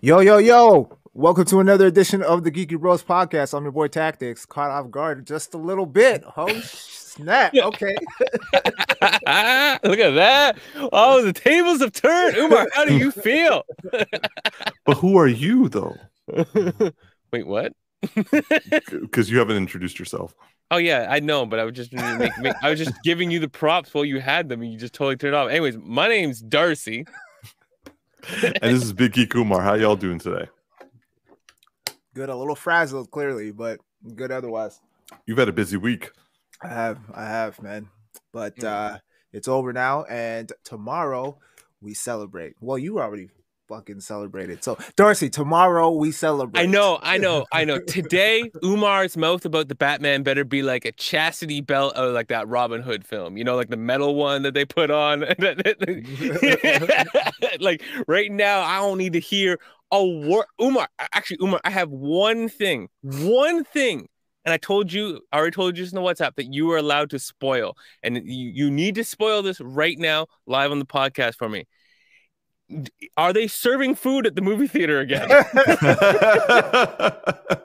Yo, yo, yo. Welcome to another edition of the Geeky Bros podcast. I'm your boy Tactics. Caught off guard just a little bit. Oh, snap. Okay. Look at that. Oh, the tables have turned. Umar, how do you feel? But who are you though? Wait, what? Because you haven't introduced yourself. Oh yeah, I know, but I was just make, make, I was just giving you the props while you had them, and you just totally turned it off. Anyways, my name's Darcy. And this is Big Geek Umar. How y'all doing today? Good. A little frazzled, clearly, but good otherwise. You've had a busy week. I have. I have, man. But Mm. uh it's over now. And tomorrow we celebrate. Well, you already fucking celebrated. So, Darcy, tomorrow we celebrate. I know, I know, I know. Today, Umar's mouth about the Batman better be like a chastity belt of like that Robin Hood film, you know, like the metal one that they put on. like right now, I don't need to hear a word. Umar, actually, Umar, I have one thing, one thing. And I told you, I already told you just in the WhatsApp that you are allowed to spoil. And you, you need to spoil this right now, live on the podcast for me. Are they serving food at the movie theater again?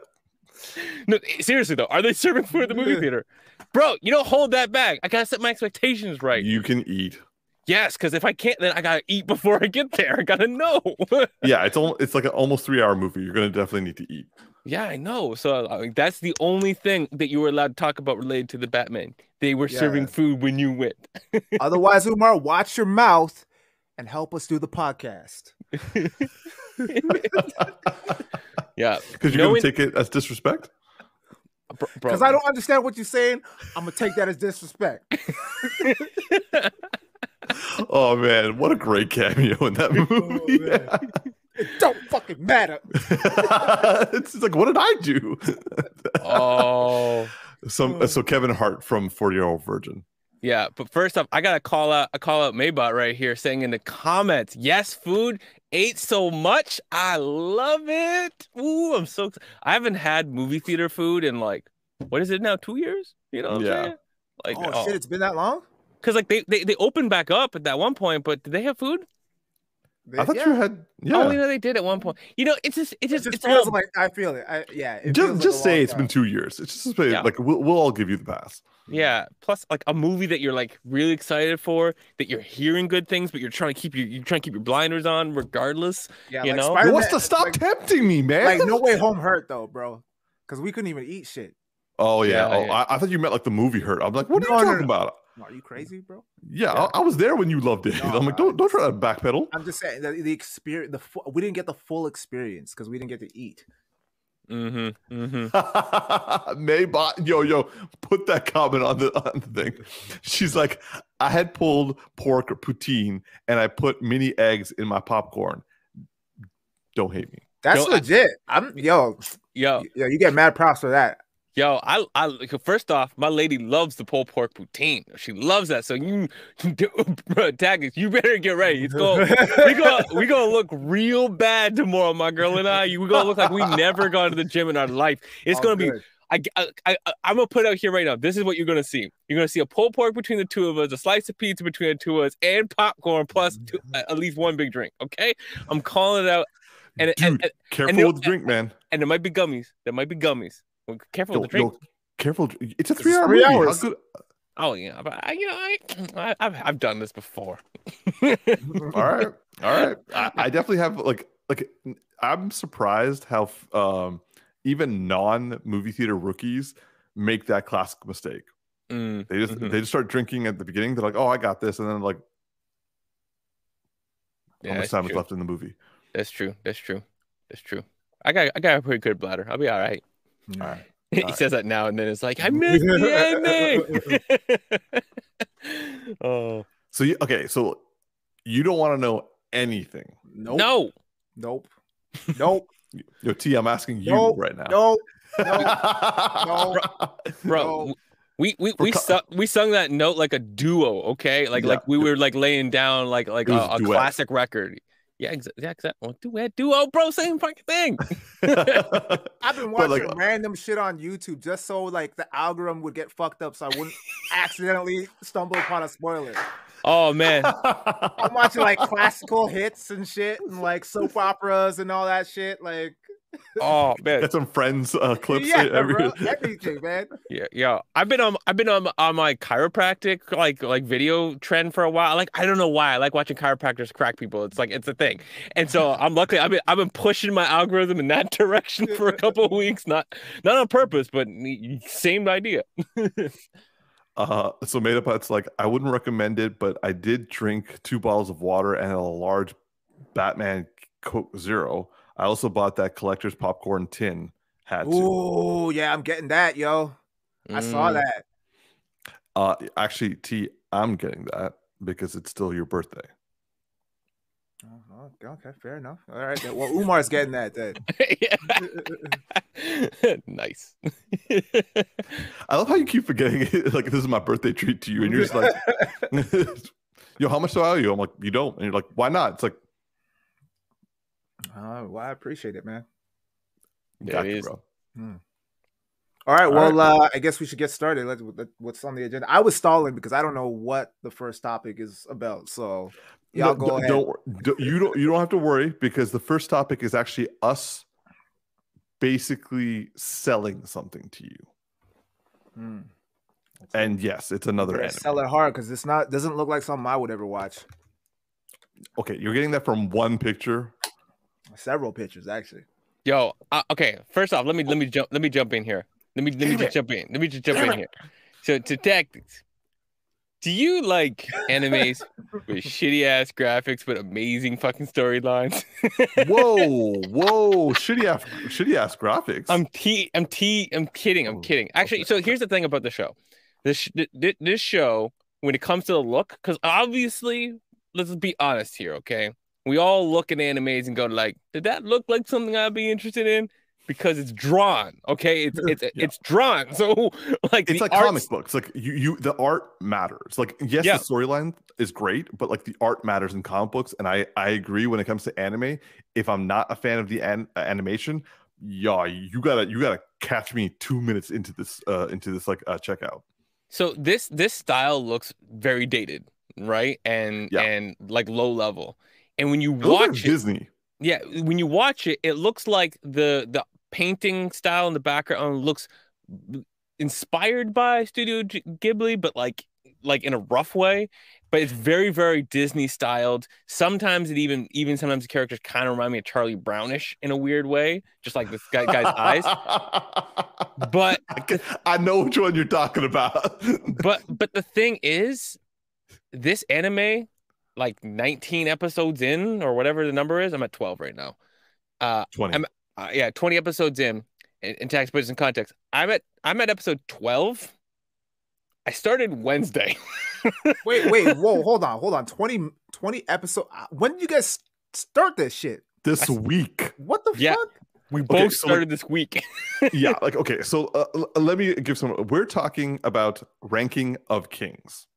No, seriously though, are they serving food at the movie theater? Bro, you don't hold that back. I gotta set my expectations right. you can eat. Yes, because if I can't, then I gotta eat before I get there. I gotta know. Yeah, it's al- it's like an almost three hour movie. You're gonna definitely need to eat. yeah, I know. So I mean, that's the only thing that you were allowed to talk about related to the Batman. They were serving food when you went. Otherwise, Umar, watch your mouth and help us do the podcast. yeah, Because you're Knowing- gonna take it as disrespect. bro. bro. Because I don't understand what you're saying. I'm gonna take that as disrespect. Oh man, what a great cameo in that oh, movie. man. It don't fucking matter. it's just like, what did I do? Oh. Some oh. so Kevin Hart from Forty Year Old Virgin. Yeah, but first off, I gotta call out I call out Maybot right here saying in the comments, yes, food ate so much. I love it. Ooh, I'm so I haven't had movie theater food in like what is it now? Two years? You know what I'm Yeah. saying? Like Oh, oh. shit, it's been that long? because like they, they they opened back up at that one point, but did they have food? I thought Yeah. you had oh, yeah. Oh, you know they did at one point. You know, it's just it It just, just it's feels all like I feel it. I, yeah. It feels just like say long it's been two years. It's just say, Yeah. like we'll, we'll all give you the pass. Yeah. Plus, like a movie that you're like really excited for, that you're hearing good things, but you're trying to keep your you're trying to keep your blinders on regardless. Yeah, you like know? Spider-Man- What's to stop like, tempting me, man? like No Way Home hurt though, bro. Because we couldn't even eat shit. Oh yeah. Yeah, oh, yeah. I, I thought you meant like the movie hurt. I'm like, what are No, you no, talking no. about? Are you crazy, bro? Yeah, Yeah. I, I was there when you loved it. No, I'm like, don't don't try to backpedal. I'm just saying that the experience, the fu- we didn't get the full experience because we didn't get to eat. Mm-hmm. Mm-hmm. Maybot, yo yo, put that comment on the on the thing. She's like, I had pulled pork or poutine and I put mini eggs in my popcorn. Don't hate me. That's Yo, I- legit. I'm yo, Yo, yo, you get mad props for that. Yo, I, I, first off, my lady loves the pulled pork poutine. She loves that. So you, bro, tag it. You better get ready. It's going, we go, we gonna look real bad tomorrow, my girl and I. You, we gonna look like we never gone to the gym in our life. It's All gonna be. good. I, I, I, I'm gonna put out here right now. This is what you're gonna see. You're gonna see a pulled pork between the two of us, a slice of pizza between the two of us, and popcorn plus two, mm-hmm. at least one big drink. Okay, I'm calling it out. And, Dude, and, and careful no- with the drink, man. and there might be gummies. There might be gummies. Well, careful Yo, with the drink. yo, careful. It's a It's three hour three movie. How hours. good- Oh yeah, but I, you know, I, I I've I've done this before. All right, all right. I, I definitely have like like I'm surprised how um even non movie theater rookies make that classic mistake. Mm, They just Mhm. they just start drinking at the beginning. They're like, oh, I got this, and then like, yeah, how much that's time is left in the movie? That's true. That's true. That's true. I got I got a pretty good bladder. I'll be all right. All right. he Alright. says that now and then it's like I missed the ending. oh So you okay? So you don't want to know anything. Nope. no, Nope. Nope. Yo, T, I'm asking you Nope. right now. Nope. No. bro. No. We we For we co- sung we sung that note like a duo, okay? Like Yeah. like we were like laying down like like a, a classic record. Yeah, exactly. Yeah, exactly. Well, duet, duo, oh, bro, same fucking thing. I've been watching like, random shit on YouTube just so like the algorithm would get fucked up so I wouldn't accidentally stumble upon a spoiler. Oh man, I'm watching like classical hits and shit, and like soap operas and all that shit. Like, oh man, Got some friends uh, clips. yeah, every- bro, everything, man. yeah, yeah. I've been on, I've been on on my chiropractic like like video trend for a while. Like I don't know why I like watching chiropractors crack people. It's like it's a thing, and so I'm lucky. I've been I've been pushing my algorithm in that direction for a couple of weeks. Not not on purpose, but same idea. Uh, so made up it's like I wouldn't recommend it, but I did drink two bottles of water and a large Batman Coke Zero. I also bought that collector's popcorn tin. Had to. Ooh, yeah, I'm getting that, yo. I saw Mm. that. Uh, actually, T, I'm getting that because it's still your birthday. Oh, okay, okay, fair enough. All right, then. well, Umar's getting that then. Yeah. nice. I love how you keep forgetting it. Like this is my birthday treat to you, and you're just like, "Yo, how much do I owe you?" I'm like, "You don't," and you're like, "Why not?" It's like, Oh, well, I appreciate it, man. Yeah, got it you, is. bro. All right, All well, uh, I guess we should get started. Let's, let, what's on the agenda? I was stalling because I don't know what the first topic is about. So, y'all No, go don't- ahead. Don't, don't- you don't you don't have to worry because the first topic is actually us basically selling something to you. Hmm. And yes, it's another Better anime. sell it hard because it's not doesn't look like something I would ever watch. Okay, you're getting that from one picture. Several pictures, actually. Yo, uh, okay. First off, let me let me jump let me jump in here. Let me let me Damn just it. jump in. Let me just jump Damn in it. here. So to tactics. Do you like animes with shitty ass graphics but amazing fucking storylines? Whoa, whoa, shitty ass shitty ass graphics. I'm t I'm t I'm kidding. I'm Oh, kidding. Actually, so here's the thing about the show. This sh- th- th- this show when it comes to the look, because obviously, let's be honest here, okay? We all look at animes and go like, did that look like something I'd be interested in? Because it's drawn, okay? It's it's it's drawn. So like it's like art's- comic books. Like you, you, the art matters. Like yes, Yeah. the storyline is great, but like the art matters in comic books. And I, I agree when it comes to anime. If I'm not a fan of the an- uh, animation, yeah, you gotta, you gotta catch me two minutes into this, uh, into this like uh, checkout. So this this style looks very dated, right? And Yeah. and like low level. And when you It looks like watch it, Disney. yeah, when you watch it, it looks like the the painting style in the background looks inspired by Studio Ghibli, but like like in a rough way. But it's very very Disney styled. Sometimes it even even sometimes the characters kind of remind me of Charlie Brownish in a weird way, just like this guy, guy's eyes. But I, can- I know which one you're talking about. but but the thing is, this anime, like 19 episodes in or whatever the number is, I'm at 12 right now. Uh, 20. I'm- uh yeah, 20 episodes in. In, in tax puts in context, I'm at I'm at episode 12. I started Wednesday. Wait, wait, whoa, hold on, hold on. 20, 20 episode. uh, When did you guys start this shit? this I- week. What the Yeah. fuck? We Okay, both so, like- started this week. yeah like okay so uh, l- let me give some we're talking about ranking of kings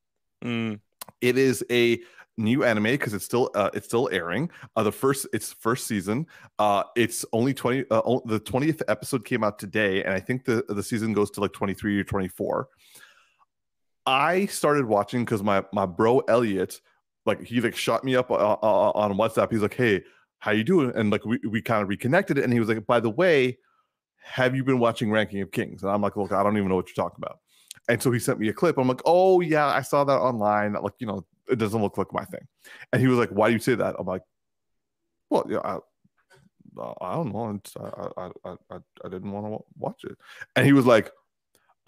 Mm, it is a new anime because it's still uh, it's still airing uh the first it's first season. Uh it's only 20 uh, o- the 20th episode came out today and i think the the season goes to like 23 or 24 i started watching because my my bro elliot like he like shot me up uh, uh, on whatsapp. He's like hey how you doing? And like we, we kind of reconnected and he was like by the way have you been watching ranking of kings? And i'm like look i don't even know what you're talking about. And so he sent me a clip. I'm like oh yeah i saw that online. Like you know it doesn't look like my thing. And he was like why do you say that? I'm like well yeah i, I don't know. I, I, I, I, didn't want to watch it. And he was like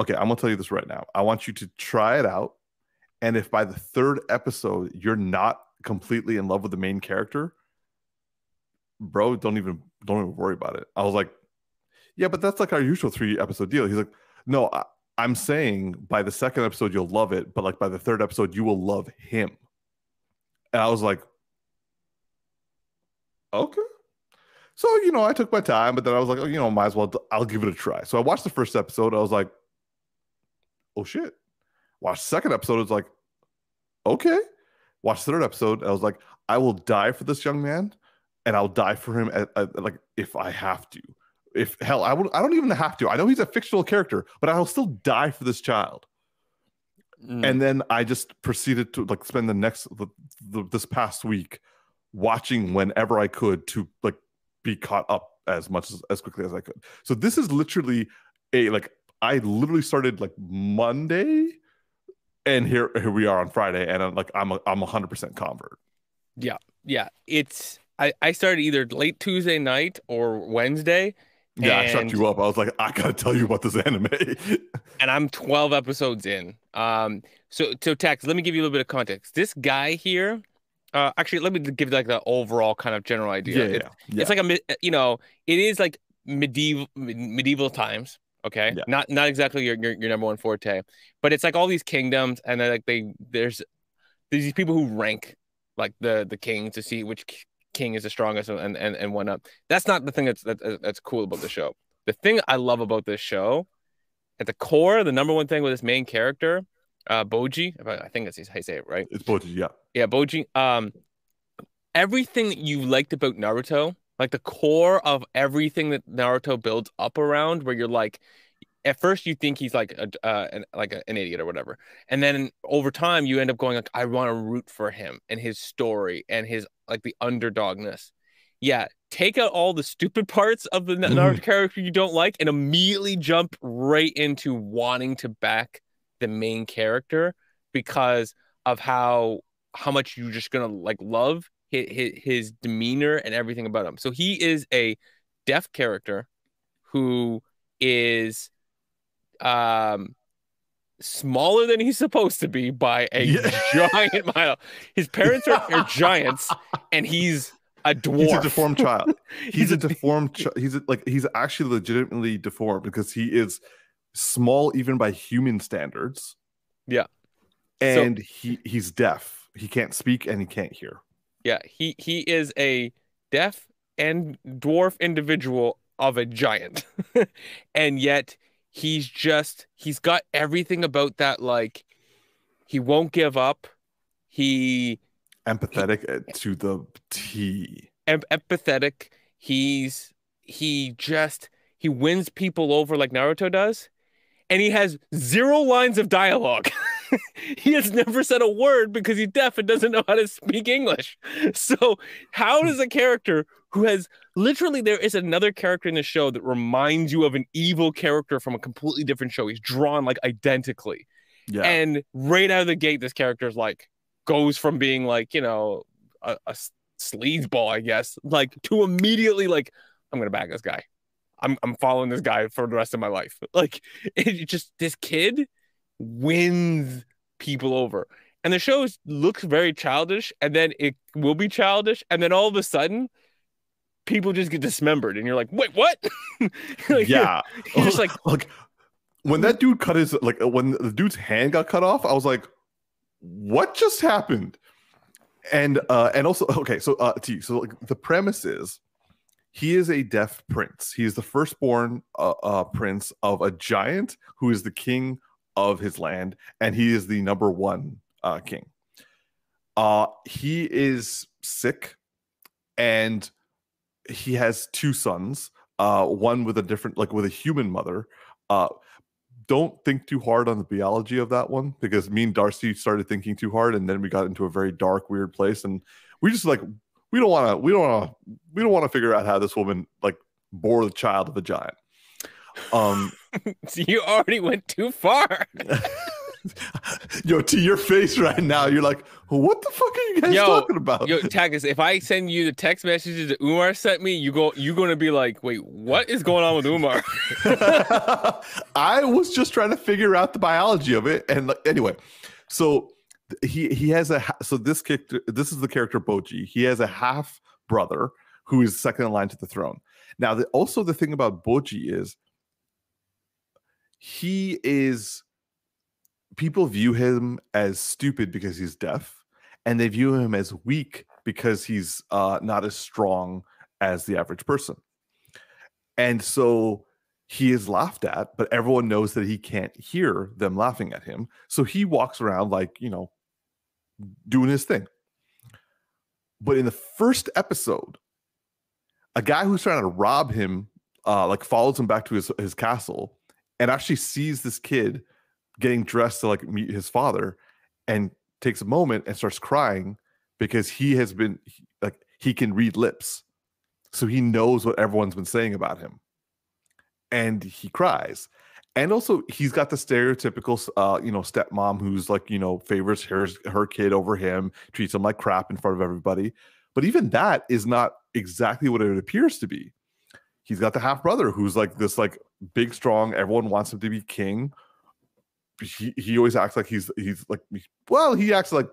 okay i'm gonna tell you this right now. I want you to try it out. And if by the third episode you're not completely in love with the main character bro don't even don't even worry about it. I was like yeah but that's like our usual three episode deal. He's like no I, i'm saying by the second episode you'll love it but like by the third episode you will love him. And i was like okay. So you know i took my time but then i was like oh, you know might as well i'll give it a try. So i watched the first episode i was like oh shit. Watched second episode it's like okay. Watched third episode i was like i will die for this young man and I'll die for him at, at- like if I have to. If hell, I would I don't even have to. I know he's a fictional character, but I'll still die for this child. Mm. and then I just proceeded to like spend the next the, the, this past week watching whenever I could to like be caught up as much as, as quickly as I could. So this is literally a like I literally started like Monday, and here here we are on Friday, and I'm like I'm a, I'm a hundred percent convert. Yeah. Yeah, it's I, I started either late Tuesday night or Wednesday, Yeah, I shut you up. I was like, I gotta tell you about this anime. and I'm 12 episodes in. Um, so so Tax, let me give you a little bit of context. This guy here, uh, actually, let me give like the overall kind of general idea. yeah, It- yeah. It's like a you know, it is like medieval medieval times. Okay, Yeah. not not exactly your, your your number one forte, but it's like all these kingdoms, and then like they there's there's these people who rank like the the king to see which king is the strongest and and and whatnot. That's not the thing that's that, that's cool about the show. The thing I love about this show, at the core, the number one thing with this main character, uh, Boji, I think that's how you say it, right? it's Boji, Yeah, Yeah, Boji. Um, everything that you liked about Naruto, like the core of everything that Naruto builds up around, where you're like, at first you think he's like a uh, an, like a, an idiot or whatever, and then over time you end up going like, I want to root for him and his story and his like the underdogness. Yeah, take out all the stupid parts of the Naruto character you don't like, and immediately jump right into wanting to back the main character because of how how much you're just gonna like love his, his, his demeanor and everything about him. So he is a deaf character who is um smaller than he's supposed to be by a Yeah. giant mile. His parents are, are giants, and he's a dwarf. he's a deformed child. He's, a, a- deformed. Ch- he's a, like he's actually legitimately deformed because he is small even by human standards. Yeah. So- and he he's deaf. He can't speak and he can't hear. Yeah, he he is a deaf and dwarf individual of a giant. and yet he's just he's got everything about that like he won't give up. He Empathetic uh, to the T. em- empathetic. He's he just he wins people over like Naruto does. And he has zero lines of dialogue. he has never said a word because he's deaf and doesn't know how to speak English. So, how does a character who has literally there is another character in the show that reminds you of an evil character from a completely different show? He's drawn like identically. Yeah. And right out of the gate, this character is like goes from being like, you know, a, a sleazeball, I guess, like to immediately like, I'm gonna back this guy. I'm I'm following this guy for the rest of my life. Like it just this kid wins people over. And the show is- looks very childish, and then it will be childish, and then all of a sudden, people just get dismembered, and you're like, wait, what? Like, you're- yeah. you're just like, like when that dude cut his like when the dude's hand got cut off, I was like, what just happened? And uh and also okay, so uh T, so like the premise is he is a deaf prince. He is the firstborn uh, uh prince of a giant who is the king of his land, and he is the number one uh king. Uh he is sick and he has two sons uh one with a different like with a human mother uh don't think too hard on the biology of that one because me and darcy started thinking too hard and then we got into a very dark weird place and we just like we don't want to we don't want to we don't want to figure out how this woman like bore the child of a giant um so you already went too far. yo to your face right now you're like what the fuck are you guys Yo, talking about Yo, Tagus, if I send you the text messages that Umar sent me, you go, you're gonna be like, wait, what is going on with Umar? I was just trying to figure out the biology of it, and like, anyway, so he he has a so this character this is the character Boji. He has a half brother who is second in line to the throne. Now, the, also the thing about Boji is he is people view him as stupid because he's deaf, and they view him as weak because he's uh, not as strong as the average person. And so he is laughed at, but everyone knows that he can't hear them laughing at him. So he walks around like, you know, doing his thing. But in the first episode, a guy who's trying to rob him, uh, like follows him back to his, his castle and actually sees this kid getting dressed to like meet his father and takes a moment and starts crying because he has been like he can read lips. So he knows what everyone's been saying about him. And he cries. And also he's got the stereotypical uh you know stepmom who's like you know favors her her kid over him treats him like crap in front of everybody. But even that is not exactly what it appears to be. He's got the half brother who's like this like big strong everyone wants him to be king he, he always acts like he's he's like well he acts like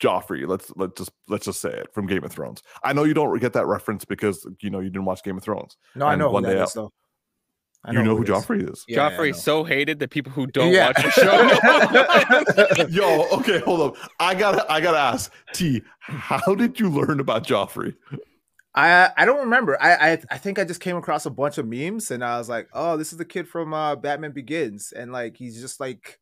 Joffrey let's let's just let's just say it from Game of Thrones I know you don't get that reference because you know you didn't watch Game of Thrones No, I know who one day is, though. I you know who it is. Joffrey is Yeah, Joffrey know. so hated that people who don't Yeah. watch the show. Yo, okay, hold up. I gotta, I gotta ask T. How did you learn about Joffrey? I I don't remember. I, I I think I just came across a bunch of memes and I was like, oh, this is the kid from uh, Batman Begins, and like he's just like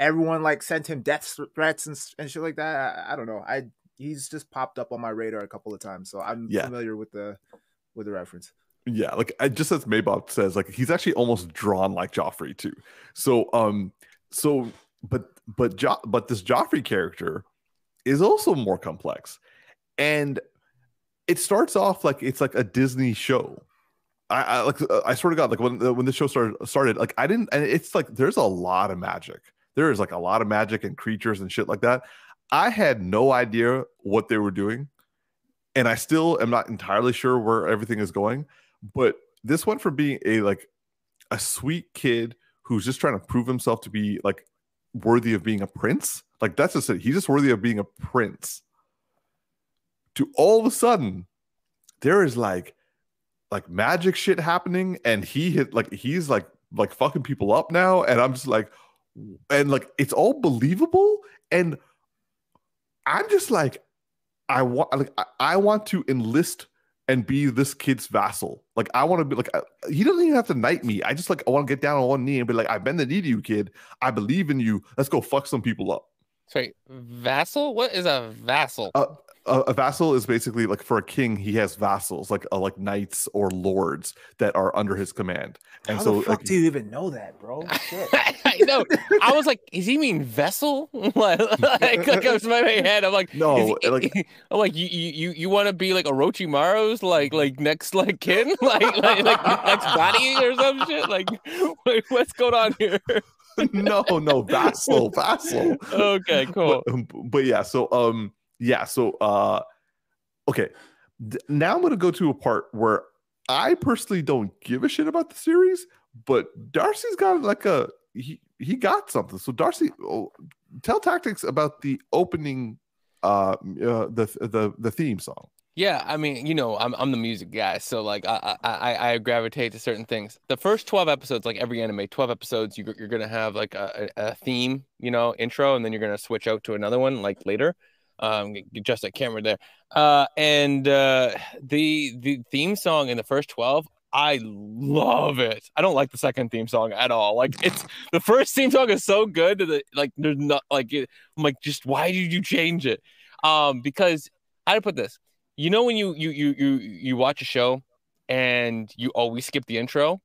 everyone like sent him death threats and and shit like that. I, I don't know. I he's just popped up on my radar a couple of times, so I'm Yeah. familiar with the with the reference. Yeah, like I just as Maybot says, like he's actually almost drawn like Joffrey too. So, um, so but but jo- but this Joffrey character is also more complex, and it starts off like it's like a Disney show. I, I like uh, I swear to God, like when when the show started started, like I didn't, and it's like there's a lot of magic. There is like a lot of magic and creatures and shit like that. I had no idea what they were doing, and I still am not entirely sure where everything is going. But this went from being a like a sweet kid who's just trying to prove himself to be like worthy of being a prince. Like that's just it. He's just worthy of being a prince. To all of a sudden, there is like like magic shit happening, and he hit like he's like like fucking people up now, and I'm just like, and like it's all believable, and I'm just like, I want like I, want to enlist and be this kid's vassal. Like I want to be like I- he doesn't even have to knight me. I just like I want to get down on one knee and be like, I bend the knee to you, kid. I believe in you. Let's go fuck some people up. Sorry, vassal? What is a vassal? Uh, a, a vassal is basically like for a king, he has vassals like uh, like knights or lords that are under his command. And How so the fuck like, do you even know that, bro? Shit. I know. I was like, "Is he mean vessel?" like, like, like I was in my head. I'm like, No, he- like- I'm like, you you you, you want to be like Orochimaru's like like next like kin, like like, like next body or some shit. Like, wait, what's going on here? no, no, vassal, vassal. Okay, cool. but, um, but yeah so um yeah so uh okay now i'm gonna go to a part where i personally don't give a shit about the series but darcy's got like a he he got something so darcy oh, tell tactics about the opening uh, uh the the the theme song Yeah, I mean, you know, I'm I'm the music guy, so like I I I gravitate to certain things. The first twelve episodes, like every anime, twelve episodes, you you're gonna have like a, a theme, you know, intro, and then you're gonna switch out to another one like later. Um, just that camera there. Uh, and uh, the the theme song in the first twelve, I love it. I don't like the second theme song at all. Like it's the first theme song is so good that it, like there's not like it, I'm like just why did you change it? Um, because I put this you know when you you you you you watch a show and you always skip the intro?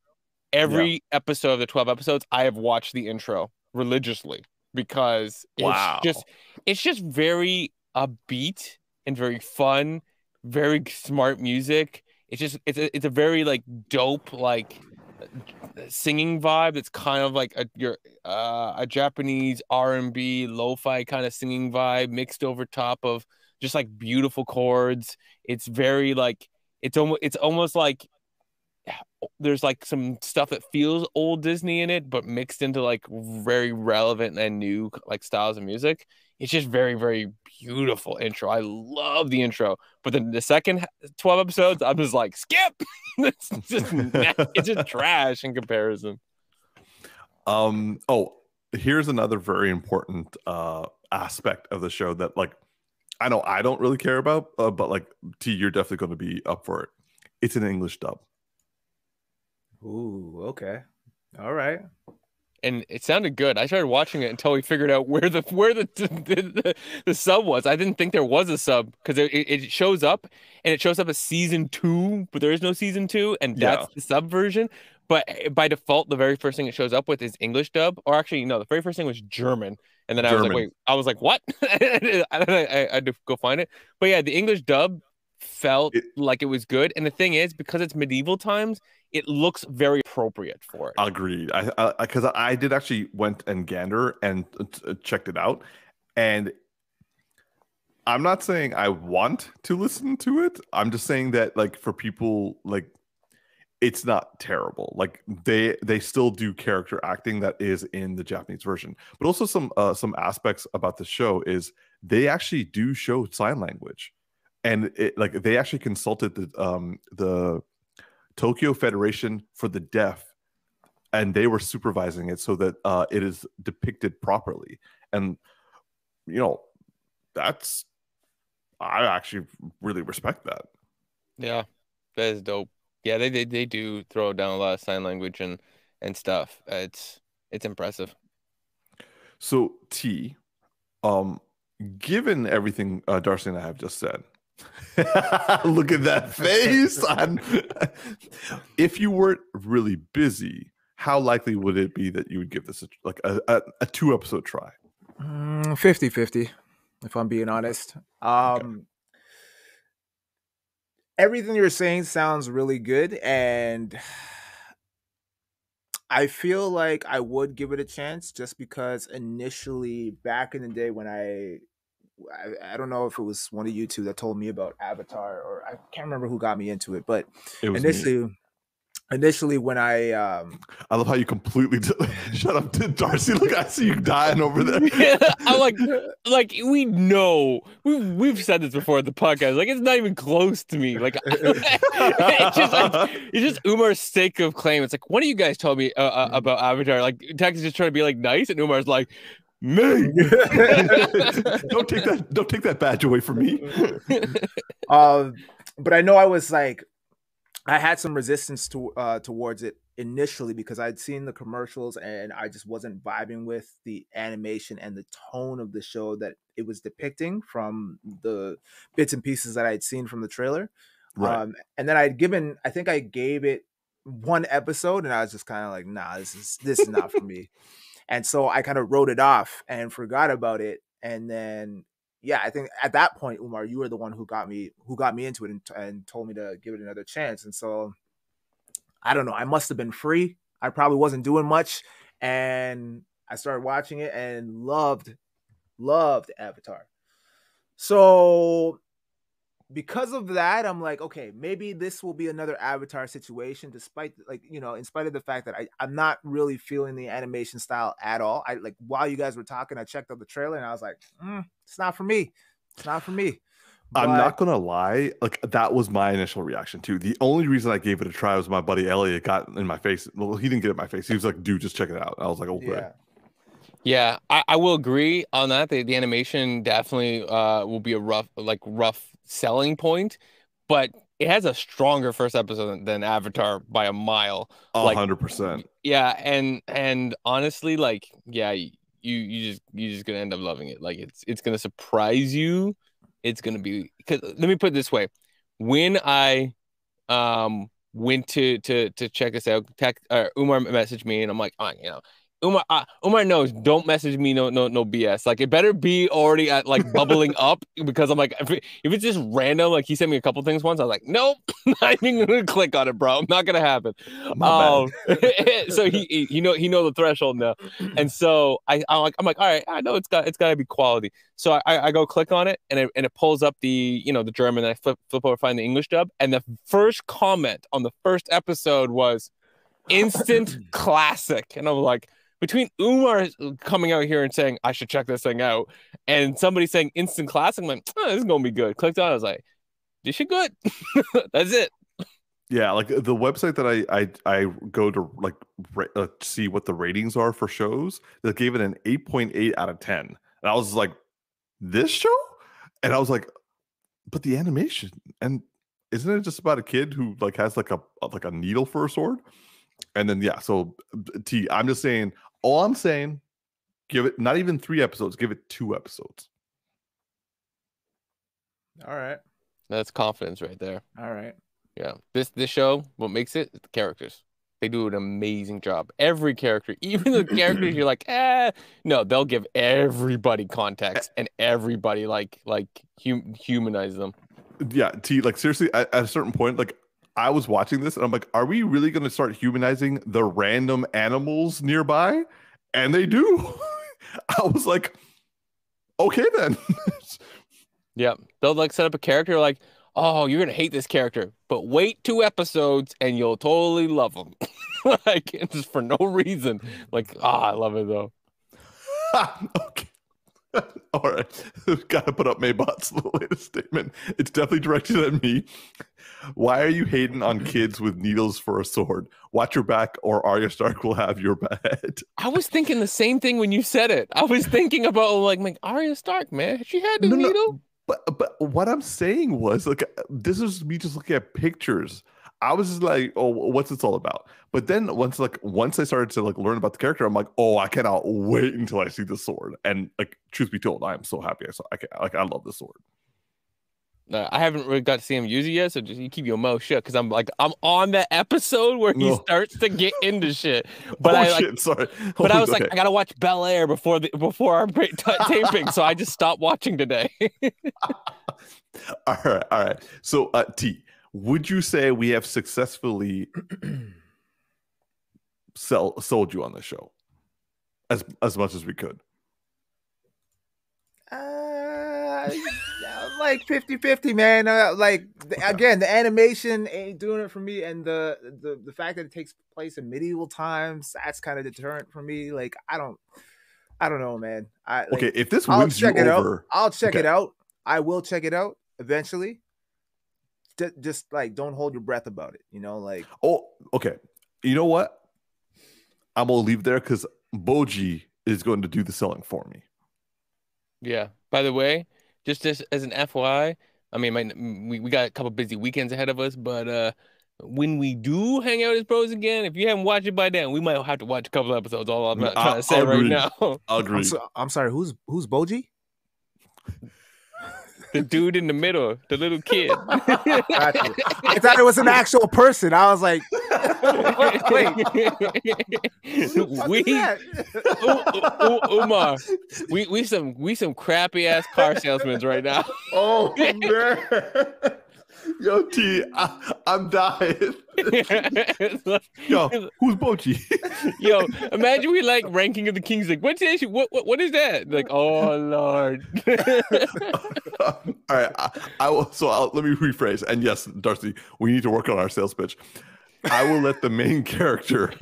Every episode of the 12 episodes i have watched the intro religiously because Wow. it's just it's just very upbeat and very fun very smart music. It's just it's a, it's a very like dope like singing vibe it's kind of like a your uh, a japanese r&b lo-fi kind of singing vibe mixed over top of just like beautiful chords. It's very like it's almost it's almost like there's like some stuff that feels old disney in it but mixed into like very relevant and new like styles of music. It's just very very beautiful intro. I love the intro. But then the second 12 episodes i'm just like skip! It's just it's just trash in comparison. Um. Oh, here's another very important uh aspect of the show that like I know I don't really care about, uh, but like T, you're definitely going to be up for it. It's an English dub. Ooh, okay. All right. and it sounded good. I started watching it until we figured out where the where the the, the, the sub was. I didn't think there was a sub because it, it it shows up and it shows up as season two, but there is no season two, and that's Yeah. the sub version. But eh, by default, the very first thing it shows up with is English dub, or actually, no, the very first thing was German, and then I was like, wait, I was like, what? I, I, I had to go find it, but yeah, the English dub felt It- like it was good, and the thing is, because it's medieval times, it looks very appropriate for it. Agreed. I because I, 'cause I did actually went and gander and uh, checked it out, and I'm not saying I want to listen to it. I'm just saying that like for people like it's not terrible. Like they they still do character acting that is in the Japanese version, but also some uh, some aspects about the show is they actually do show sign language, and it like they actually consulted the um the Tokyo Federation for the Deaf, and they were supervising it so that uh, it is depicted properly. And you know, that's I actually really respect that. Yeah, that is dope. Yeah, they they, they do throw down a lot of sign language and and stuff. It's it's impressive. So T, um, given everything uh, Darcy and I have just said, look at that face. I'm- if you weren't really busy, how likely would it be that you would give this a, like a, a, a two episode try? Mm, 50 50, if I'm being honest. Um, Everything you're saying sounds really good. And I feel like I would give it a chance just because initially, back in the day when I. I, I don't know if it was one of you two that told me about Avatar, or I can't remember who got me into it. But It was me. Initially, initially when I um, I love how you completely shut up, to Darcy. Look, I see you dying over there. I'm like, like we know we've we've said this before at the podcast. Like it's not even close to me. Like it's just like it's just Umar's sake of claim. It's like, what do you guys told me uh, uh, about Avatar? Like Tex is just trying to be like nice, and Umar's like, me. don't take that. Don't take that badge away from me. um, but I know I was like, I had some resistance to uh, towards it initially because I'd seen the commercials and I just wasn't vibing with the animation and the tone of the show that it was depicting from the bits and pieces that I'd seen from the trailer. Right. Um, and then I'd given, I think I gave it one episode, and I was just kind of like, nah, this is this is not for me. And so I kind of wrote it off and forgot about it. And then, yeah, I think at that point, Umar, you were the one who got me who got me into it and, and told me to give it another chance. And so, I don't know, I must have been free. I probably wasn't doing much, and I started watching it and loved, loved Avatar. So because of that, I'm like, okay, maybe this will be another Avatar situation, despite like, you know, in spite of the fact that I, I'm not really feeling the animation style at all. I like while you guys were talking, I checked out the trailer and I was like, mm, it's not for me. It's not for me. I'm not gonna lie, like that was my initial reaction too. The only reason I gave it a try was my buddy Elliot got in my face. Well, he didn't get in my face. He was like, "Dude, just check it out." I was like, "Okay." Yeah. Yeah, I, I will agree on that. The, the animation definitely uh will be a rough like rough selling point, but it has a stronger first episode than, Avatar by a mile. A Like- hundred percent. Yeah, and and honestly, like, yeah, you you just you just gonna end up loving it. Like it's it's gonna surprise you. It's gonna be because let me put it this way. When I um went to to to check this out, tech uh, Umar messaged me and I'm like, oh, you know, Umar uh, Umar knows don't message me no no no BS. Like it better be already at like bubbling up because I'm like if, it, if it's just random, like he sent me a couple things once, I was like, nope, I'm not even gonna click on it, bro. Not gonna happen. Um, so he, he he know he know the threshold now, and so I I'm like I'm like all right I know it's got it's got to be quality. So I, I go click on it and it and it pulls up the you know the German. And I flip flip over find the English dub, and the first comment on the first episode was instant classic, and I'm like. Between Umar coming out here and saying I should check this thing out, and somebody saying instant classic, I'm like, oh, this is gonna be good. Clicked on, I was like, this shit good. That's it. Yeah, like the website that I I I go to like ra- uh, see what the ratings are for shows. They gave it an eight point eight out of ten, and I was like, "This show," and I was like, "But the animation and isn't it just about a kid who like has like a like a needle for a sword?" And then yeah, so T, I'm just saying, all I'm saying, give it not even three episodes, give it two episodes. All right. That's confidence right there. All right. Yeah. This this show, what makes it, the characters. They do an amazing job. Every character, even the characters you're like, eh, no, they'll give everybody context and everybody like like hum- humanize them. Yeah, T. Like seriously, at, at a certain point, like I was watching this and I'm like, are we really going to start humanizing the random animals nearby? And they do. I was like, okay then. Yeah, they'll like set up a character like, oh, you're gonna hate this character, but wait two episodes and you'll totally love them. like just for no reason. Like, ah, I love it though. okay. All right. Gotta put up Maybot's latest statement. It's definitely directed at me. Why are you hating on kids with needles for a sword? Watch your back, or Arya Stark will have your head. I was thinking the same thing when you said it. I was thinking about like, like Arya Stark, man. She had the No, no. needle. But but what I'm saying was like this is me just looking at pictures. I was just like, oh, what's this all about? But then once like once I started to like learn about the character, I'm like, oh, I cannot wait until I see the sword. And like, truth be told, I am so happy I saw. I can, like I love the sword. Uh, I haven't really got to see him use it yet, so just you keep your mouth shut because I'm like I'm on that episode where he No. starts to get into shit. But oh I like, shit, sorry. but I was Okay. like, I gotta watch Bel Air before the before our t- taping, so I just stopped watching today. all right, all right. So uh T, would you say we have successfully sell sold you on the show as as much as we could? Uh, like 50 50, man. Uh, like, the- again, the animation ain't doing it for me. And the, the, the fact that it takes place in medieval times, that's kind of deterrent for me. Like, I don't, I don't know, man. I, like, Okay, if this I'll wins you check it over, out. I'll check Okay. it out. I will check it out eventually. Ju- Just like, don't hold your breath about it. You know, like, Oh, okay. You know what? I'm gonna leave there because Boji is going to do the selling for me. Yeah. By the way, just as, as an FYI, I mean, my, we, we got a couple busy weekends ahead of us, but uh, when we do hang out as bros again, if you haven't watched it by then, we might have to watch a couple episodes. All I'm not I- trying to say right now. I'll I'm, agree. so, I'm sorry. Who's who's Boji? The dude in the middle, the little kid. Gotcha. I thought it was an actual person. I was like, wait, we is that? U- U- U- Umar, we we some we some crappy ass car salesmen right now. oh man, yo T, I, I'm dying. Yo, who's Boji? Yo, imagine we like ranking of the kings. Like, what's the issue? What, what what is that? Like, oh lord. All right, I, I will. So I'll, let me rephrase. And yes, Darcy, we need to work on our sales pitch. I will let the main character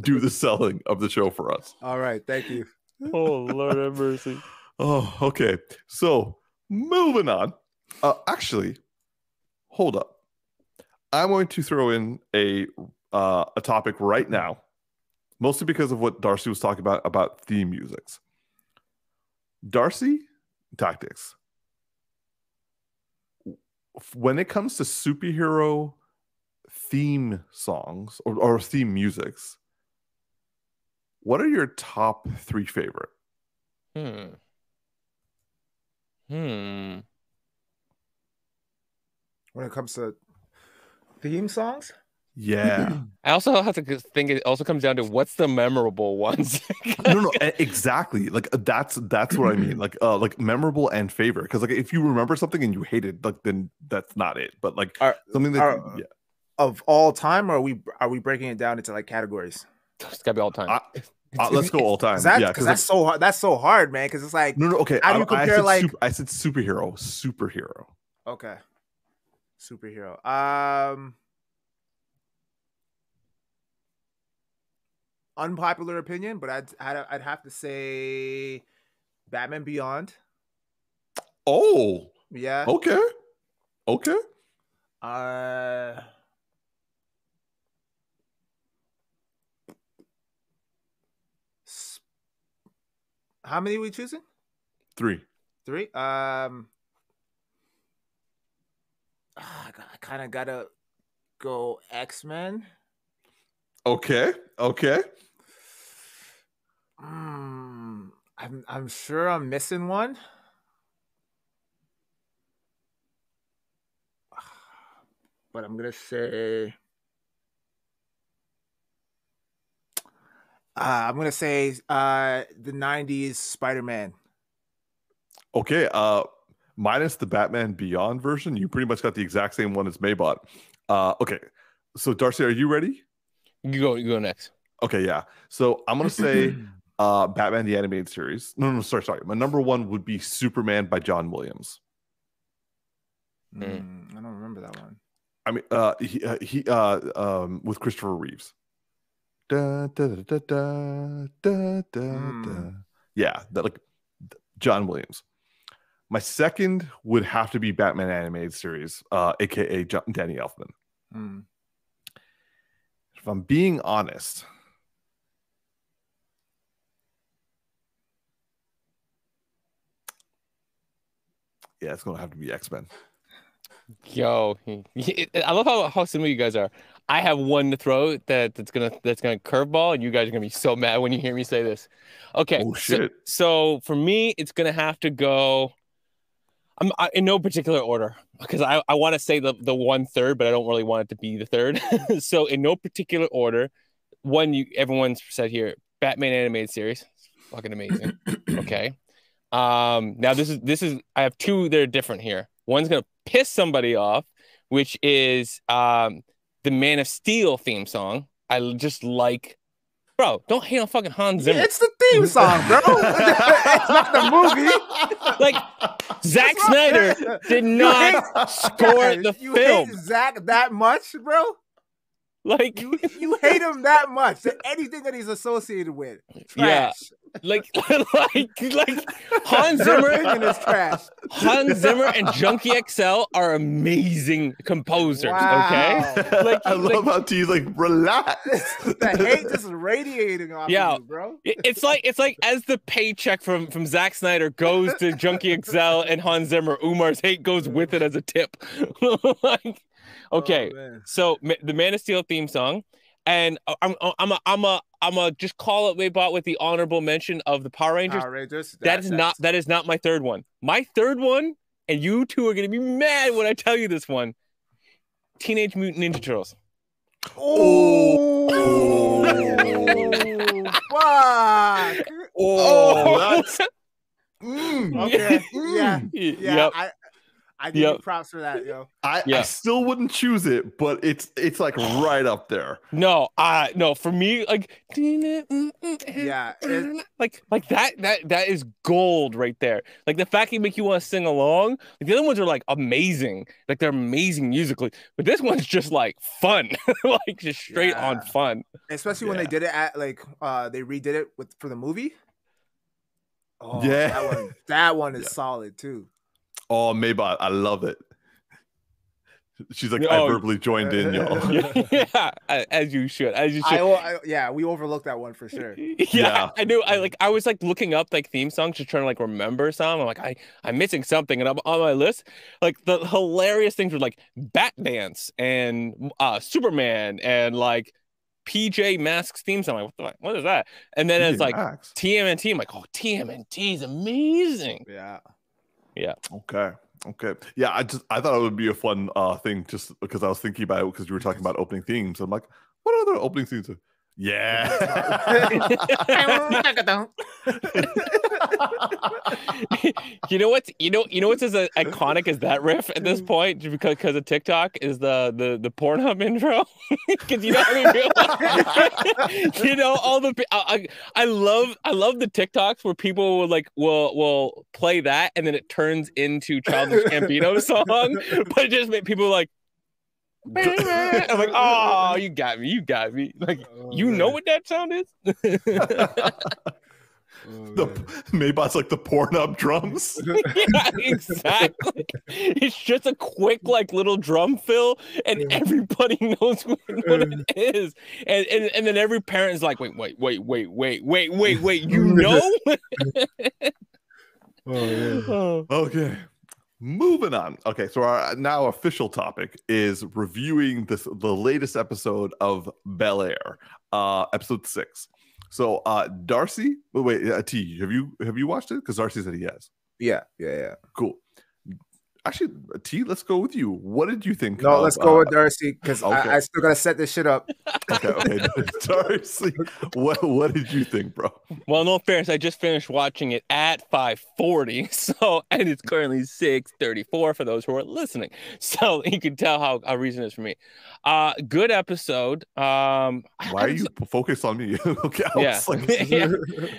do the selling of the show for us. All right, thank you. oh lord have mercy. Oh, okay. So moving on. Uh, actually, hold up. I'm going to throw in a uh, a topic right now, mostly because of what Darcy was talking about about theme musics. Darcy tactics. When it comes to superhero theme songs or, or theme musics, what are your top three favorite? Hmm. Hmm. When it comes to theme songs, Yeah. I also have to think it also comes down to what's the memorable ones. no, no, exactly. Like uh, that's that's what I mean. Like uh, like memorable and favorite. Because like if you remember something and you hate it, like then that's not it. But like Are- something that are- yeah. of all time, or are we are we breaking it down into like categories? it's gotta be all time. I- uh, let's go all time. Because that, yeah, 'cause because that's so hard. That's so hard, man. Because it's like, no, no. Okay, How do I, you I compare, like- super- I said superhero, superhero. okay, superhero. Um, unpopular opinion, but I'd I'd, I'd have to say Batman Beyond. Oh, Yeah. okay, okay. Uh. How many are we choosing? Three. Three. Um. Ah, I kind of gotta go X Men. Okay, okay. Mm, I'm I'm sure I'm missing one. But I'm gonna say Uh, I'm gonna say uh, the '90s Spider-Man. Okay, uh, minus the Batman Beyond version, you pretty much got the exact same one as Maybot. Uh, okay, so Darcy, are you ready? You go. You go next. Okay, yeah. So I'm gonna say uh, Batman the animated series. No, no, sorry, sorry. My number one would be Superman by John Williams. Mm. Mm, I don't remember that one. I mean, uh, he, uh, he uh, um, with Christopher Reeves. Da, da, da, da, da, da, da, Hmm. da. Yeah, that like John Williams. My second would have to be Batman animated series, uh, aka John, Danny Elfman. Mm. If I'm being honest, yeah, it's gonna have to be X Men. Yo, I love how, how similar you guys are. I have one to throw that that's gonna that's gonna curveball, and you guys are gonna be so mad when you hear me say this. Okay, Oh, so- So, for me, it's gonna have to go. I'm I, in no particular order because I, I want to say the the one third, but I don't really want it to be the third. so, in no particular order, one you everyone's said here, Batman animated series, fucking amazing. okay. Um, now this is this is I have two that are different here. One's gonna piss somebody off, which is um the Man of Steel theme song. I just like, bro. Don't hate on fucking Hans Zimmer. It's the theme song, bro. it's not the movie. Like Zack Snyder did not hate- score the film. you film. hate Zach that much, bro. Like, You you hate him that much. Anything that he's associated with, Yeah. Trash. like, like, like Hans Zimmer, and his trash. Hans Zimmer, and Junkie XL are amazing composers. Wow. Okay. Like- I love how T's like relax. the hate just radiating off Yeah. of you, bro. It's like it's like as the paycheck from from Zack Snyder goes to Junkie XL and Hans Zimmer, Umar's hate goes with it as a tip. like, oh, okay, Oh, so Ma- the Man of Steel theme song, and uh, I'm I'm a I'm a I'm a just call it Waybot with the honorable mention of the Power Rangers. Power Rangers. that is not that is not my third one. My third one, and you two are gonna be mad when I tell you this one. Teenage Mutant Ninja Turtles. Oh, fuck. Oh, that's Mm. Okay. Yeah. Mm. Yeah. Yep. I, I give Yep. you props for that, yo. I, I Yeah. still wouldn't choose it, but it's it's like right up there. No, I no, for me, like Yeah, like like that that that is gold right there. Like the fact they make you want to sing along. Like the other ones are like amazing. Like they're amazing musically. But this one's just like fun. like just straight on fun. Especially when they did it at like uh they redid it with for the movie. Oh, Yeah. that one, that one is Yeah. solid too. Oh, Maybot, I love it. She's like, I Oh. verbally joined in, y'all. yeah, yeah, as you should. As you should. I yeah, we overlooked that one for sure. yeah, Yeah. I knew. I like. I was like looking up like theme songs, just trying to like remember some. I'm like, I I'm missing something, and I'm on my list. Like the hilarious things were like Bat Dance and uh Superman and like PJ Masks theme song. I'm like, what, the, what is that? And then it's like Maxx. TMNT. I'm like, oh, TMNT is amazing. Yeah. Okay. Okay. Yeah, I just I thought it would be a fun uh thing just because I was thinking about it because you were talking about opening themes. I'm like, what other opening themes? are- Yeah. you know what's you know you know what's as uh, iconic as that riff at this point? Because because of TikTok is the the the Pornhub intro. Because you know you know all the I, I love I love the TikToks where people will like will will play that and then it turns into Childish Gambino song but it just made people like I'm like oh you got me you got me. Like you know what that sound is the Maybot's like the Pornhub drums. yeah, exactly. It's just a quick, like little drum fill, and everybody knows what, what it is. And, and and then every parent is like, wait, wait, wait, wait, wait, wait, wait, wait. You know? Oh. Okay. Moving on. Okay, so our now official topic is reviewing this the latest episode of Bel Air, uh, episode six. So, uh, Darcy, wait, wait, uh, T, have you have you watched it? Because Darcy said he has. Yeah, yeah, yeah. Cool. Actually, T, let's go with you. What did you think? No, of, let's go uh, with Darcy because okay. I, I still gotta set this shit up. Okay, okay. Darcy, what what did you think, bro? Well, no fairness, I just finished watching it at 5:40, so and it's currently 6:34 for those who are listening. So you can tell how how recent it is for me. Uh, good episode. Um, Why are was- you focused on me? okay, I Yeah. like, Yeah.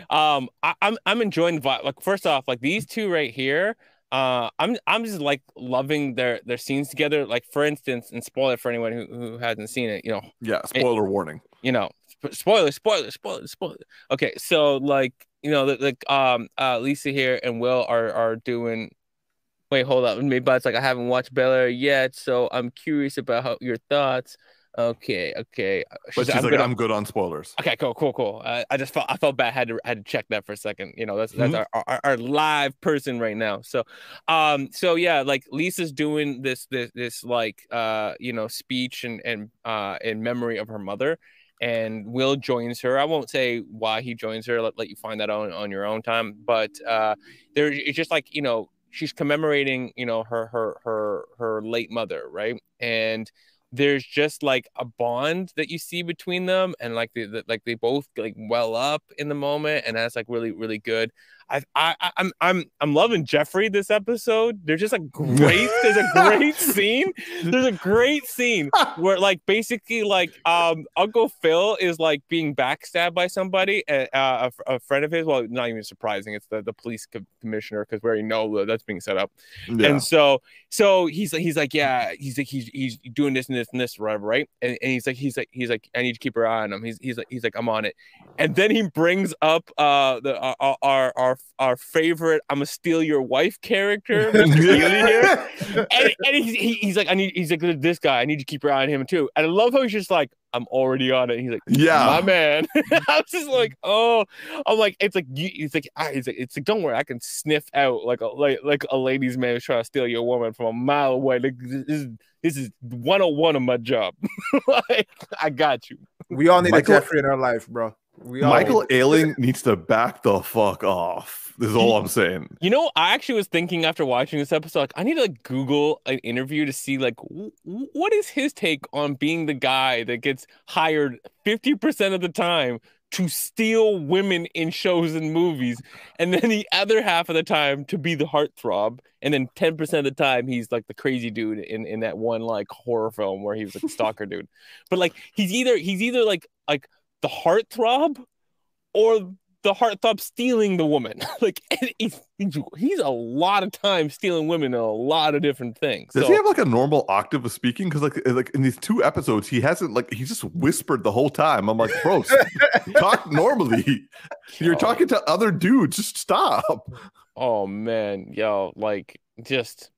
um I, I'm I'm enjoying the vibe. Like first off, like these two right here, uh I'm I'm just like loving their their scenes together. Like for instance, and spoiler for anyone who, who hasn't seen it, you know, yeah. Spoiler warning. you know, spoiler, spoiler, spoiler, spoiler. Okay, so like you know, like um uh Lisa here and Will are are doing. Wait, hold up. Maybe but it's like I haven't watched Bel Air yet, so I'm curious about how your thoughts. Okay, okay. But She's- she's like, gonna- I'm good on spoilers. Okay, cool, cool, cool. Uh, I just felt I felt bad. Had to had to check that for a second. You know, that's that's Mhm. our, our our live person right now. So, um, so yeah, like Lisa's doing this this this like uh you know speech and and uh in memory of her mother, and Will joins her. I won't say why he joins her. Let let you find that on on your own time. But uh, there it's just like you know she's commemorating you know her her her her late mother, right? And there's just like a bond that you see between them and like they the, like they both like well up in the moment and that's like really really good I, I I'm I'm I'm loving Jeffrey this episode. There's just a great there's a great scene. There's a great scene where like basically like um Uncle Phil is like being backstabbed by somebody uh, a, a friend of his. Well, not even surprising. It's the the police co- commissioner because we already know that that's being set up. Yeah. And so, so he's like, he's like, yeah, he's like, he's he's doing this and this and this, whatever, right? And, and he's like, he's like, he's like, I need to keep her eye on him. He's he's like, he's like, I'm on it. And then he brings up uh the our our our, our favorite, I'm gonna steal your wife character, Mr. Here. And, and he's, he, he's like, I need, he's like, this guy, I need to keep your eye on him too. And I love how he's just like, I'm already on it. He's like, Yeah, my man. I was just like, oh, I'm like, it's like, you, it's like, ah, he's like, it's like, don't worry, I can sniff out like a like like a ladies' man who's trying to steal your woman from a mile away. Like this is this is 101 of my job. like, I got you. we all need Michael- a Jeffrey in our life, bro. We Michael need- Ealy needs to back the fuck off. This is all I'm saying. You know, I actually was thinking after watching this episode, like, I need to like Google an interview to see like w- w- what is his take on being the guy that gets hired 50% of the time to steal women in shows and movies, and then the other half of the time to be the heartthrob, and then 10% of the time he's like the crazy dude in in that one like horror film where he was like the stalker dude. But like he's either he's either like like the heartthrob or the heartthrob stealing the woman. like he's, he's a lot of time stealing women in a lot of different things. Does So- he have like a normal octave of speaking? Because like like in these two episodes, he hasn't like he just whispered the whole time. I'm like, bro, talk normally. You're talking to other dudes. Just stop. oh man, yo, like just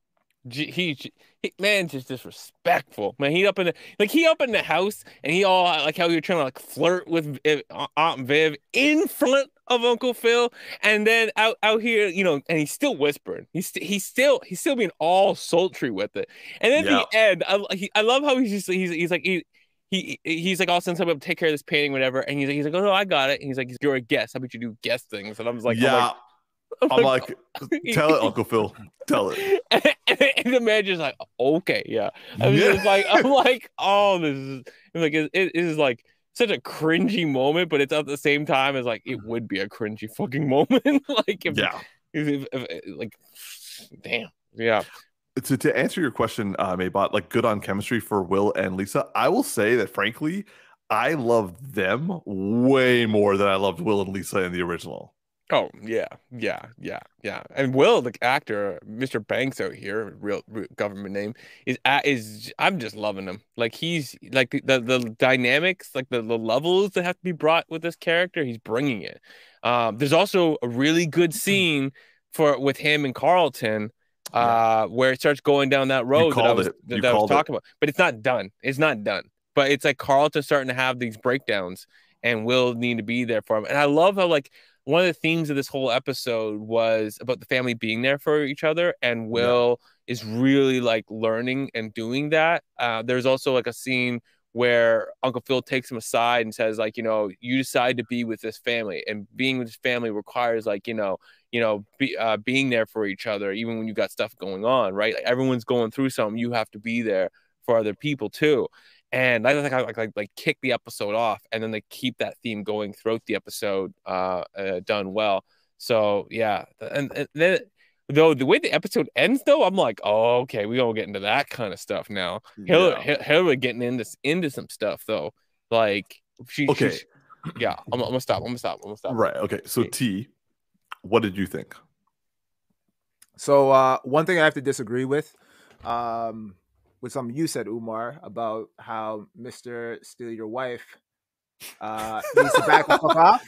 he, he man just disrespectful. Man, he up in the like he up in the house and he all like how you're trying to like flirt with Viv- uh, Aunt Viv in front of Uncle Phil, and then out out here, you know, and he's still whispering. He's st- he's still he's still being all sultry with it. And then at the end, I he, I love how he's just he's he's like he. He, he's like, I'll send someone to take care of this painting, whatever. And he's like, he's like, oh no, I got it. And he's like, you're a guest. How about you do guest things? And I was like, oh I'm yeah, like, I'm like, tell it, Uncle Phil. Tell it. and, and the manager's like, okay, yeah. I was Yeah. just like, I'm like, oh, this is I'm like it, it is like such a cringy moment, but it's at the same time as like it would be a cringy fucking moment. like if, Yeah. if, if, if- like damn. Yeah. to, to answer your question, uh, Maybot, like good on chemistry for Will and Lisa, I will say that frankly, I love them way more than I loved Will and Lisa in the original. Oh yeah, yeah, yeah, yeah. And Will, the actor, Mr. Banks out here, real, real government name, is is I'm just loving him. Like he's like the the, the dynamics, like the, the levels that have to be brought with this character, he's bringing it. Um, there's also a really good scene for with him and Carlton, uh, where it starts going down that road that I was that, that I was called it. talking about. But it's not done. It's not done. But it's like Carlton starting to have these breakdowns, and Will need to be there for him. And I love how like one of the themes of this whole episode was about the family being there for each other and will is really like learning and doing that. Uh, there's also like a scene where Uncle Phil takes him aside and says, like, you know, you decide to be with this family, and being with this family requires, like, you know, you know, be, uh, being there for each other, even when you got stuff going on, right? Like everyone's going through something, you have to be there for other people too. And I think I like, like like kick the episode off, and then they keep that theme going throughout the episode, uh, uh done well. So yeah, and, and then though the way the episode ends though i'm like oh okay we gonna get into that kind of stuff now hillary, yeah. hillary getting into into some stuff though like she okay yeah I'm, I'm, gonna stop i'm gonna stop i'm gonna stop right okay so t what did you think so uh one thing i have to disagree with um with something you said umar about how mr steal your wife uh needs to back the off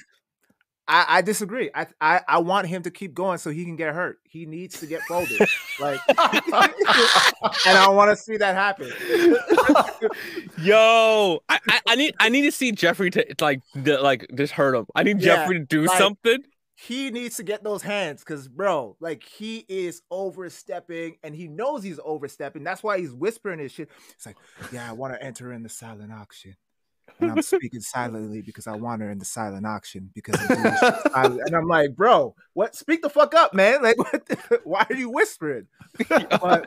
I, I, disagree. I, I I want him to keep going so he can get hurt. He needs to get folded, like, and I want to see that happen. Yo, I, I, I, need I need to see Jeffrey to like like just hurt him. I need yeah, Jeffrey to do like, something. He needs to get those hands because, bro, like he is overstepping and he knows he's overstepping. That's why he's whispering his shit. It's like, yeah, I want to enter in the silent auction and I'm speaking silently because I want her in the silent auction because I'm and I'm like, bro, what? Speak the fuck up, man! Like, the, why are you whispering? But,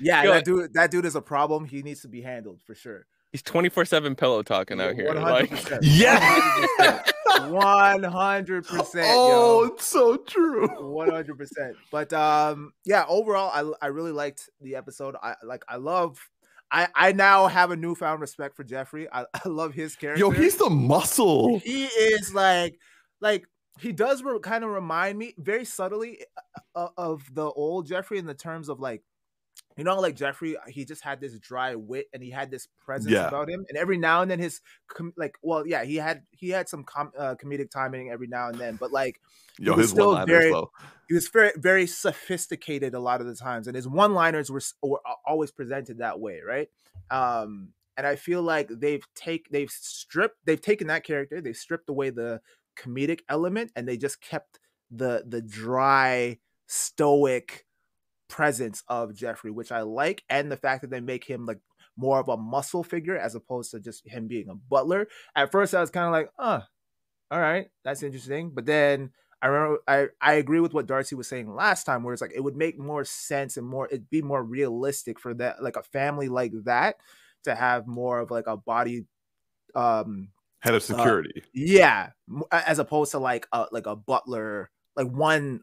yeah, that dude, that dude is a problem. He needs to be handled for sure. He's 24 seven pillow talking out here. 100%, like, yeah, 100 percent. Oh, yo. it's so true. 100 percent. But um, yeah, overall, I I really liked the episode. I like I love I I now have a newfound respect for Jeffrey. I, I love his character. Yo, he's the muscle. He is like like he does re- kind of remind me very subtly uh, of the old Jeffrey in the terms of like you know like jeffrey he just had this dry wit and he had this presence yeah. about him and every now and then his com- like well yeah he had he had some com- uh, comedic timing every now and then but like Yo, he was still very though. he was very very sophisticated a lot of the times and his one liners were, were always presented that way right um and i feel like they've take they've stripped they've taken that character they've stripped away the comedic element and they just kept the the dry stoic presence of Jeffrey, which I like, and the fact that they make him like more of a muscle figure as opposed to just him being a butler. At first, I was kind of like, "Uh, all right, that's interesting," but then I remember I I agree with what Darcy was saying last time, where it's like it would make more sense and more it'd be more realistic for that like a family like that to have more of like a body um head of uh, security. Uh, yeah, as opposed to like a like a butler, like one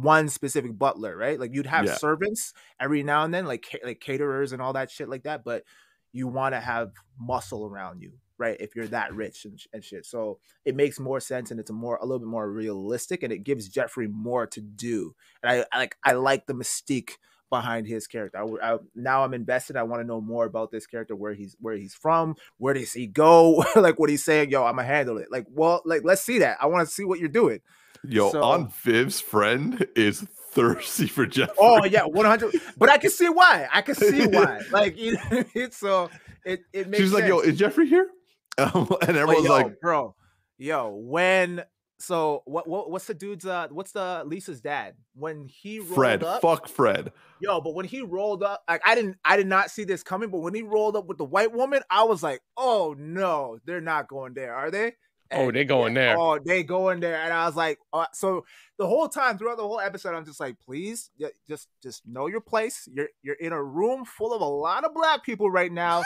one specific butler, right? Like you'd have yeah. servants every now and then, like like caterers and all that shit like that, but you want to have muscle around you, right? If you're that rich and, and shit, so it makes more sense and it's a more a little bit more realistic, and it gives Jeffrey more to do. And I, I like I like the mystique behind his character. I, I, now I'm invested. I want to know more about this character, where he's where he's from, where does he go, like what he's saying. Yo, I'm gonna handle it. Like, well, like let's see that. I want to see what you're doing. Yo, so, Aunt Viv's friend is thirsty for Jeff. Oh yeah, one hundred. But I can see why. I can see why. like it's so it it makes. She's sense. like, "Yo, is Jeffrey here?" Um, and everyone's yo, like, "Bro, yo, when." So what, what what's the dude's uh what's the Lisa's dad when he rolled Fred up, fuck Fred yo but when he rolled up like I didn't I did not see this coming but when he rolled up with the white woman I was like oh no they're not going there are they oh, they going there. Oh, they going there. And I was like, uh, so the whole time throughout the whole episode, I'm just like, please, just just know your place. You're you're in a room full of a lot of black people right now.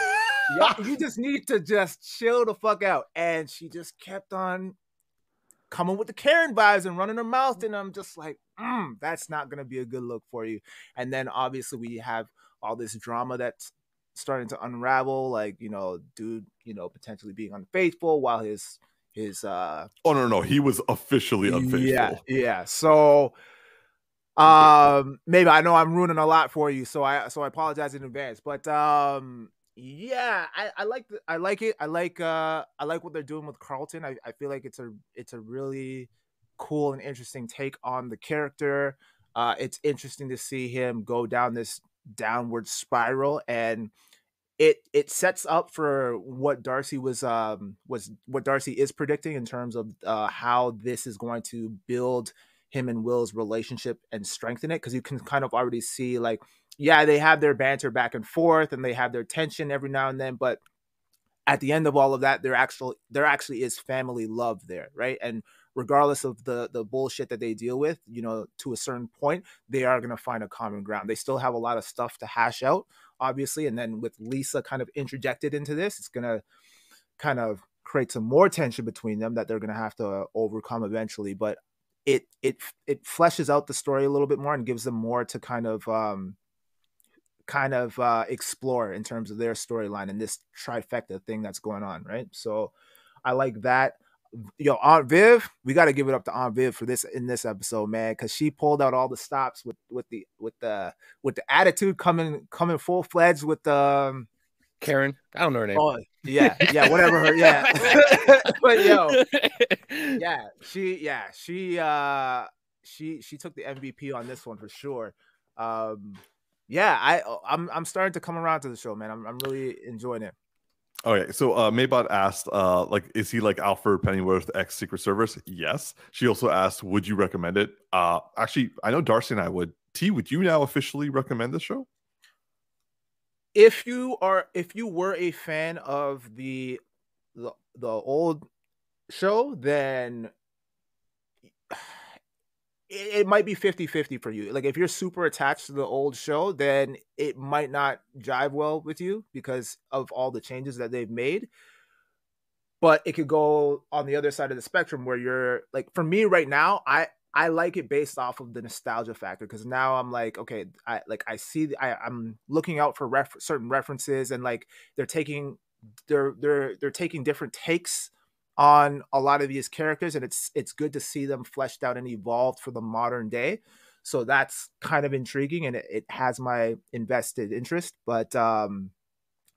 you just need to just chill the fuck out. And she just kept on coming with the Karen vibes and running her mouth, and I'm just like, mm, that's not gonna be a good look for you. And then obviously we have all this drama that's starting to unravel, like you know, dude, you know, potentially being unfaithful while his his uh oh no no he was officially unfaithful. yeah yeah so um maybe i know i'm ruining a lot for you so i so i apologize in advance but um yeah i i like the, i like it i like uh i like what they're doing with carlton I, I feel like it's a it's a really cool and interesting take on the character uh it's interesting to see him go down this downward spiral and it it sets up for what Darcy was um was what Darcy is predicting in terms of uh, how this is going to build him and Will's relationship and strengthen it because you can kind of already see like yeah they have their banter back and forth and they have their tension every now and then but at the end of all of that, there actually there actually is family love there, right? And regardless of the the bullshit that they deal with, you know, to a certain point, they are going to find a common ground. They still have a lot of stuff to hash out, obviously, and then with Lisa kind of interjected into this, it's going to kind of create some more tension between them that they're going to have to overcome eventually, but it it it fleshes out the story a little bit more and gives them more to kind of um kind of uh explore in terms of their storyline and this trifecta thing that's going on, right? So I like that yo, Aunt Viv, we got to give it up to Aunt Viv for this in this episode, man, because she pulled out all the stops with with the with the with the attitude coming coming full fledged with the. Um, Karen, I don't know her name. Oh yeah, yeah, whatever her, yeah. but yo, yeah, she, yeah, she, uh, she, she took the MVP on this one for sure. Um, yeah, I, I'm, I'm starting to come around to the show, man. I'm, I'm really enjoying it. Okay, so uh, Maybot asked, uh, like, is he like Alfred Pennyworth ex Secret Service? Yes. She also asked, would you recommend it? Uh, actually, I know Darcy and I would. T, would you now officially recommend the show? If you are, if you were a fan of the the, the old show, then it, it might be 50-50 for you. Like if you're super attached to the old show, then it might not jive well with you because of all the changes that they've made. But it could go on the other side of the spectrum where you're like for me right now, I I like it based off of the nostalgia factor because now I'm like, okay, I like I see I, I'm looking out for ref- certain references and like they're taking they're they're they're taking different takes on a lot of these characters and it's it's good to see them fleshed out and evolved for the modern day. So that's kind of intriguing and it, it has my invested interest but um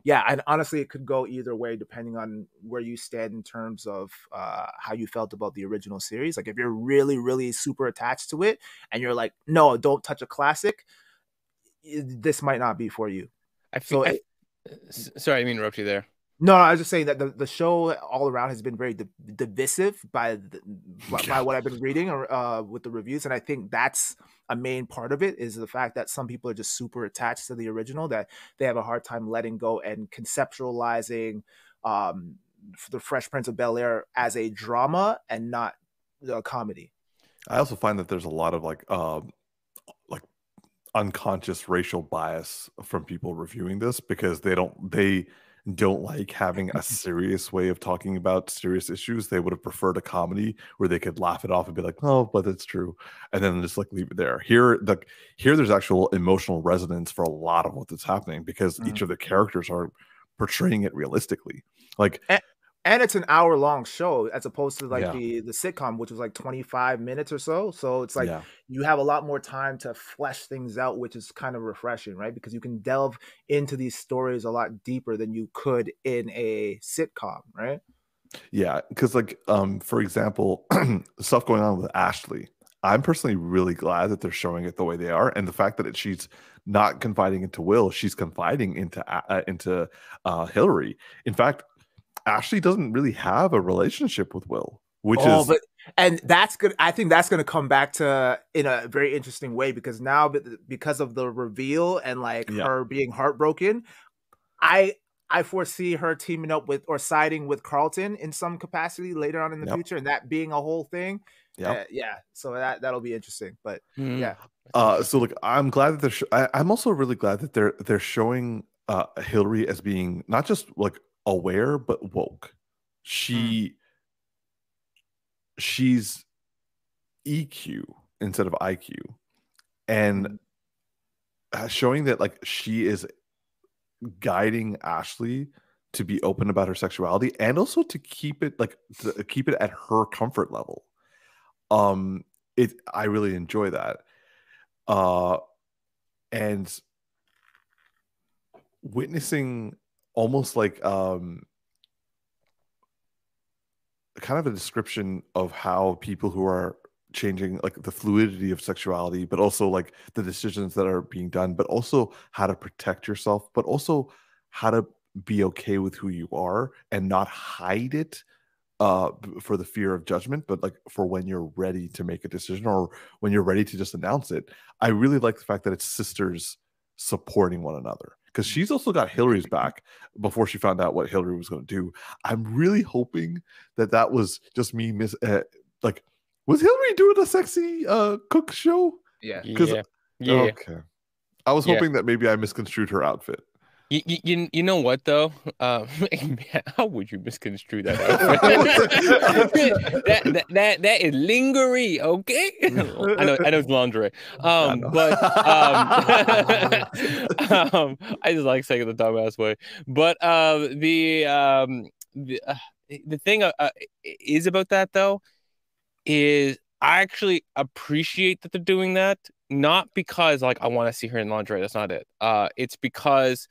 yeah and honestly it could go either way depending on where you stand in terms of uh how you felt about the original series. Like if you're really really super attached to it and you're like no don't touch a classic this might not be for you. I feel, so I, it, sorry i mean interrupt you there no, I was just saying that the, the show all around has been very divisive by the, by, by, what I've been reading or uh, with the reviews, and I think that's a main part of it is the fact that some people are just super attached to the original that they have a hard time letting go and conceptualizing um, the Fresh Prince of Bel Air as a drama and not a comedy. I also find that there's a lot of like um, like unconscious racial bias from people reviewing this because they don't they don't like having a serious way of talking about serious issues. They would have preferred a comedy where they could laugh it off and be like, "Oh, but it's true," and then just like leave it there. Here, the here, there's actual emotional resonance for a lot of what's happening because mm. each of the characters are portraying it realistically. Like, and, and it's an hour long show as opposed to like yeah. the the sitcom which was like 25 minutes or so so it's like yeah. you have a lot more time to flesh things out which is kind of refreshing right because you can delve into these stories a lot deeper than you could in a sitcom right yeah because like um for example stuff going on with ashley i'm personally really glad that they're showing it the way they are and the fact that it, she's not confiding into will she's confiding into uh, into uh, hillary in fact Ashley doesn't really have a relationship with Will, which oh, is but and that's good. I think that's going to come back to in a very interesting way because now because of the reveal and like yeah. her being heartbroken, I I foresee her teaming up with or siding with Carlton in some capacity later on in the yep. future, and that being a whole thing. Yeah, uh, yeah. So that that'll be interesting. But mm. yeah. Uh, so look, I'm glad that they're. Sh- I, I'm also really glad that they're they're showing uh, Hillary as being not just like aware but woke. She mm. she's EQ instead of IQ. And mm. Uh, showing that like she is guiding Ashley to be open about her sexuality and also to keep it like to keep it at her comfort level. Um it I really enjoy that. Uh and witnessing almost like um kind of a description of how people who are changing like the fluidity of sexuality but also like the decisions that are being done but also how to protect yourself but also how to be okay with who you are and not hide it uh for the fear of judgment but like for when you're ready to make a decision or when you're ready to just announce it. I really like the fact that it's sisters supporting one another because she's also got Hillary's back before she found out what Hillary was going to do. I'm really hoping that that was just me miss uh, like was Hillary doing a sexy uh cook show? Yeah. 'Cause- Yeah. Yeah. Okay. I was Yeah. hoping that maybe I misconstrued her outfit. You, you, you, know what though? Um, how would you misconstrue that? that, that that that is lingerie, okay? I know I know it's lingerie. Um, but um, um, I just like saying it the dumbass way. But um, the um, the uh, the thing uh, uh, is about that though is I actually appreciate that they're doing that. Not because like I want to see her in lingerie. That's not it. Uh, it's because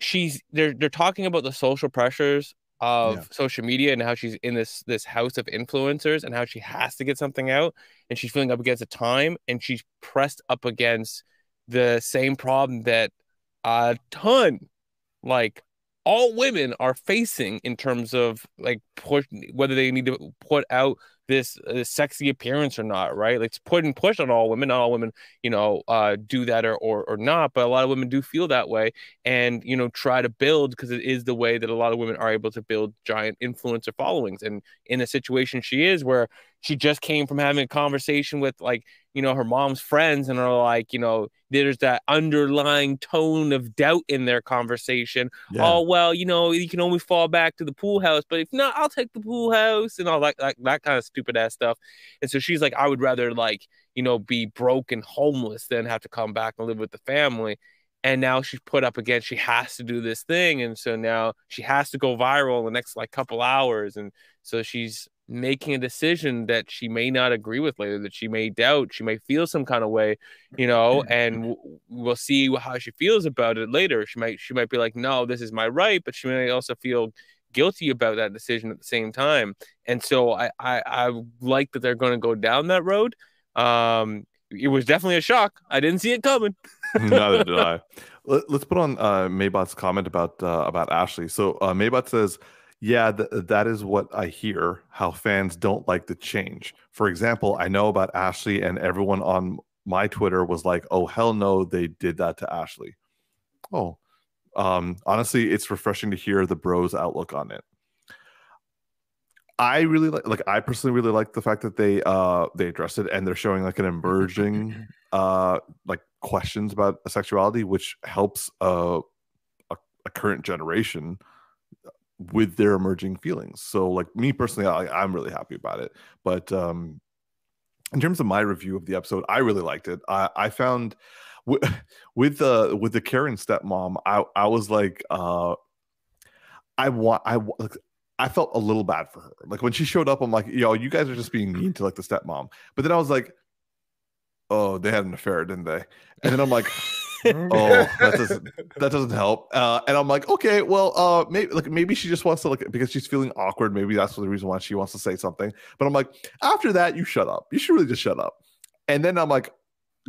she's they're they're talking about the social pressures of Yeah. social media and how she's in this this house of influencers and how she has to get something out and she's feeling up against the time and she's pressed up against the same problem that a ton like all women are facing in terms of like push whether they need to put out this, this sexy appearance or not right? Like it's put and push on all women not all women you know uh do that or, or or not but a lot of women do feel that way and you know try to build because it is the way that a lot of women are able to build giant influencer followings. And in a situation she is where she just came from having a conversation with like you know her mom's friends and are like you know there's that underlying tone of doubt in their conversation. Oh well you know you can only fall back to the pool house but if not i'll take the pool house and all that that, that kind of stupid ass stuff. And so she's like i would rather like you know be broke and homeless than have to come back and live with the family. And now she's put up against she has to do this thing. And so now she has to go viral in the next like couple hours. And so she's making a decision that she may not agree with later that she may doubt she may feel some kind of way you know and we'll see how she feels about it later. She might she might be like no this is my right but she may also feel guilty about that decision at the same time. And so i i, I like that they're going to go down that road. Um it was definitely a shock. I didn't see it coming. Neither did I. Let, us put on uh, Maybot's comment about uh, about Ashley. So uh, Maybot says, "Yeah, th- that is what I hear. How fans don't like the change. For example, I know about Ashley, and everyone on my Twitter was like, "Oh hell no, they did that to Ashley." Oh, um, honestly, it's refreshing to hear the bros' outlook on it. I really like, like I personally really like the fact that they uh they addressed it and they're showing like an emerging uh like questions about sexuality which helps uh, a, a current generation with their emerging feelings so like me personally I, i'm really happy about it but um in terms of my review of the episode i really liked it i i found with with the with the karen stepmom i i was like uh i want i like I felt a little bad for her. Like when she showed up, I'm like, yo, you guys are just being mean to like the stepmom. But then I was like, oh, they had an affair, didn't they? And then I'm like, oh, that doesn't that doesn't help. Uh, and I'm like, okay, well, uh, maybe like maybe she just wants to like because she's feeling awkward. Maybe that's the reason why she wants to say something. But I'm like, after that, you shut up. You should really just shut up. And then I'm like,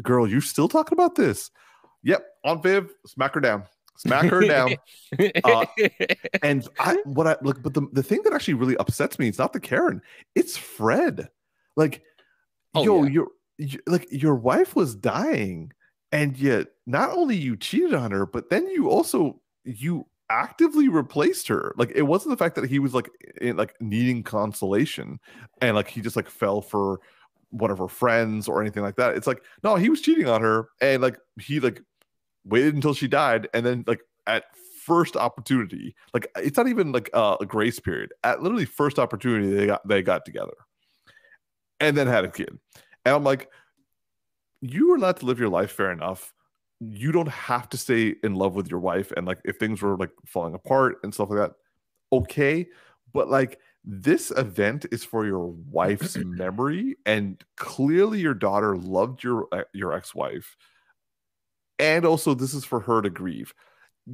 girl, you still talking about this? Yep, Aunt Viv, smack her down, smack her down. Uh, And I what I look, but the, the thing that actually really upsets me is not the Karen, it's Fred. Like, Oh, yo, yeah. your you, like your wife was dying, and yet not only you cheated on her, but then you also you actively replaced her. Like it wasn't the fact that he was like in, like needing consolation, and like he just like fell for one of her friends or anything like that. It's like no, he was cheating on her, and like he like waited until she died, and then like at first opportunity, like it's not even like a grace period. At literally first opportunity, they got they got together, and then had a kid. And I'm like, you are allowed to live your life fair enough. You don't have to stay in love with your wife, and like if things were like falling apart and stuff like that, okay. But like this event is for your wife's memory, and clearly your daughter loved your uh, your ex wife, and also this is for her to grieve.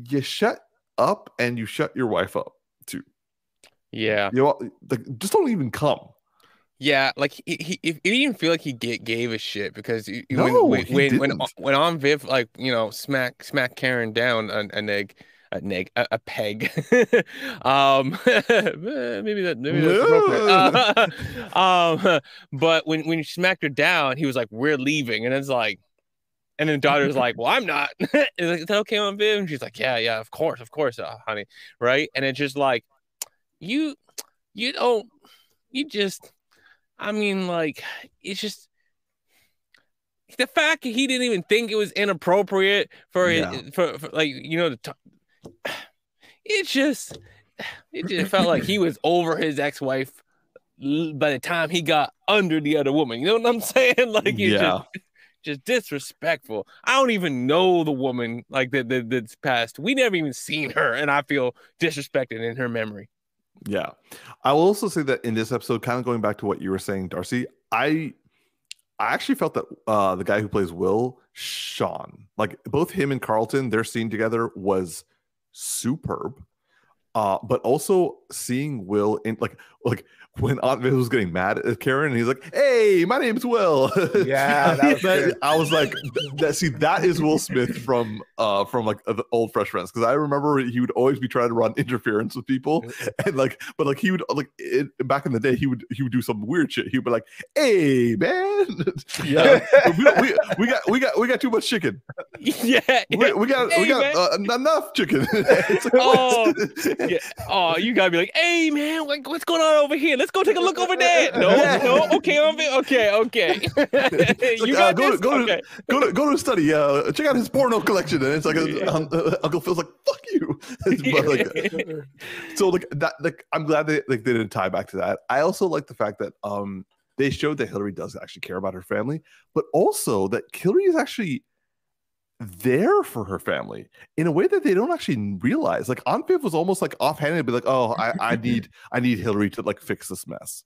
You shut up and you shut your wife up too. yeah. You know, like just don't even come. Yeah, like he, he, he didn't even feel like he ga- gave a shit because he- No, when when he when, when Aunt Viv like you know smack smack Karen down a, a neg a neg a, a peg, um maybe that maybe that's appropriate. Uh, um, but when when you smacked her down, he was like, "We're leaving," and it's like, And then the daughter's like, "Well, I'm not." Is like, that okay Aunt Viv? And she's like, "Yeah, yeah, of course, of course, uh, honey." Right? And it's just like, you, you don't, you just, I mean, like, it's just the fact that he didn't even think it was inappropriate for his, Yeah. for, for like, you know, the. T- it just, it just felt like he was over his ex-wife by the time he got under the other woman. You know what I'm saying? Like, Yeah. just, just disrespectful. I don't even know the woman like that that that's passed. We never even seen her, and I feel disrespected in her memory. Yeah. I will also say that in this episode, kind of going back to what you were saying, Darcy, I I actually felt that uh the guy who plays Will, Sean, like both him and Carlton, their scene together was superb. Uh, but also seeing Will in like like when Aunt Viv was getting mad at Karen, and he's like, "Hey, my name's Will." Yeah, that was. I was like, that. See, that is Will Smith from uh from like the old Fresh Prince," because I remember he would always be trying to run interference with people, and like, but like he would like it, back in the day, he would he would do some weird shit. He would be like, "Hey, man, Yeah. we, we, we got we got we got too much chicken. yeah. We, we got Hey, we got uh, enough chicken." Like, Oh, yeah. Oh, you gotta be like, hey man, like, what's going on over here? Let's go take a look over there. No, Yeah. no, okay, I'm okay, okay. you like, got uh, go to- this? go to- okay. go to go to study. Uh, check out his porno collection, and it's like uh, um, uh, Uncle Phil's like, "Fuck you." but like, so like that, like I'm glad they like they didn't tie back to that. I also like the fact that um they showed that Hillary does actually care about her family, but also that Hillary is actually there for her family in a way that they don't actually realize. Like Aunt Viv was almost like offhanded, be like, "Oh, I, I need I need Hillary to like fix this mess,"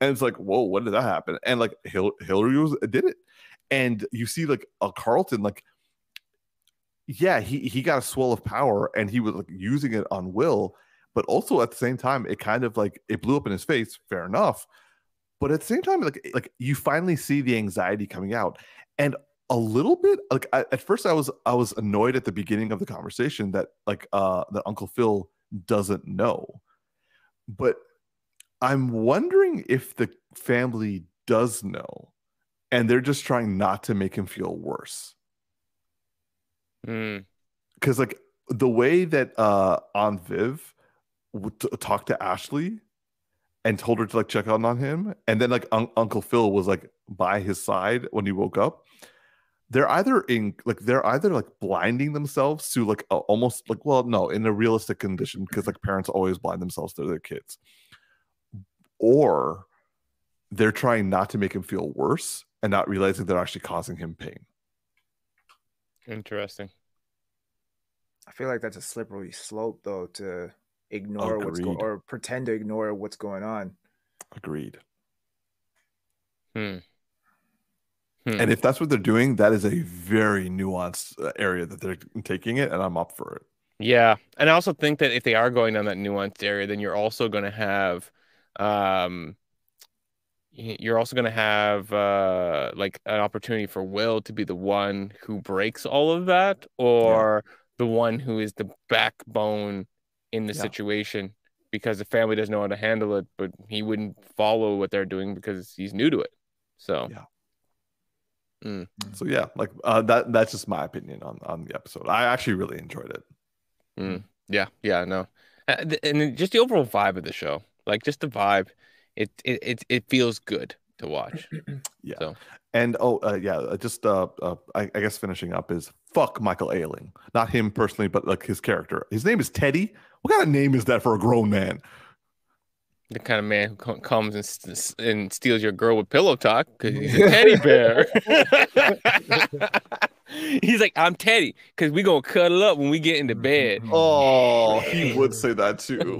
and it's like, "Whoa, when did that happen?" And like Hil- Hillary was did it, and you see like a Carlton like. Yeah, he he got a swell of power and he was like using it on Will, but also at the same time, it kind of like it blew up in his face. Fair enough, but at the same time, like like you finally see the anxiety coming out, and a little bit like I, at first I was I was annoyed at the beginning of the conversation that like uh that Uncle Phil doesn't know, but I'm wondering if the family does know, and they're just trying not to make him feel worse Mm, because like the way that uh Aunt Viv would t- talk to Ashley and told her to like check on on him, and then like un- Uncle Phil was like by his side when he woke up. They're either in like they're either like blinding themselves to like a, almost like well no in a realistic condition because like parents always blind themselves to their kids, or they're trying not to make him feel worse and not realizing they're actually causing him pain. interesting. I feel like that's a slippery slope, though, to ignore what's going or pretend to ignore what's going on. Agreed. Hmm. Hmm. And if that's what they're doing, that is a very nuanced uh, area that they're taking it, and I'm up for it. Yeah, and I also think that if they are going down that nuanced area, then you're also going to have, um, you're also going to have uh like an opportunity for Will to be the one who breaks all of that, or the one who is the backbone in the Yeah. situation because the family doesn't know how to handle it, but he wouldn't follow what they're doing because he's new to it. So Yeah. So yeah, like uh, that. That's just my opinion on on the episode. I actually really enjoyed it. Yeah, yeah, no, Uh, and just the overall vibe of the show, like just the vibe, it it it, it feels good to watch. Yeah. So And oh uh, yeah, uh, just uh, uh I, I guess finishing up is fuck Michael Ealy, not him personally, but like his character. His name is Teddy. What kind of name is that for a grown man? The kind of man who comes and, st- and steals your girl with pillow talk because he's a teddy bear. he's like, I'm Teddy because we gonna cuddle up when we get into bed. Oh, he would say that too.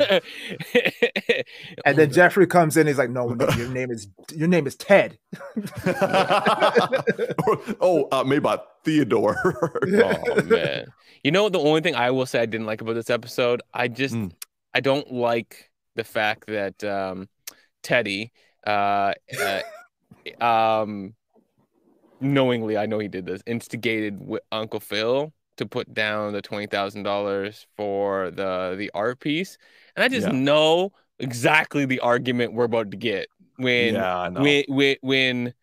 And then Jeffrey comes in. He's like, "No, no, your name is your name is Ted." oh, uh, Maybot Theodore. oh man you know the only thing i will say i didn't like about this episode i just Mm. i don't like the fact that um teddy uh, uh um knowingly i know he did this instigated uncle phil to put down the $20000 for the the art piece and i just Yeah. know exactly the argument we're about to get when yeah, when when when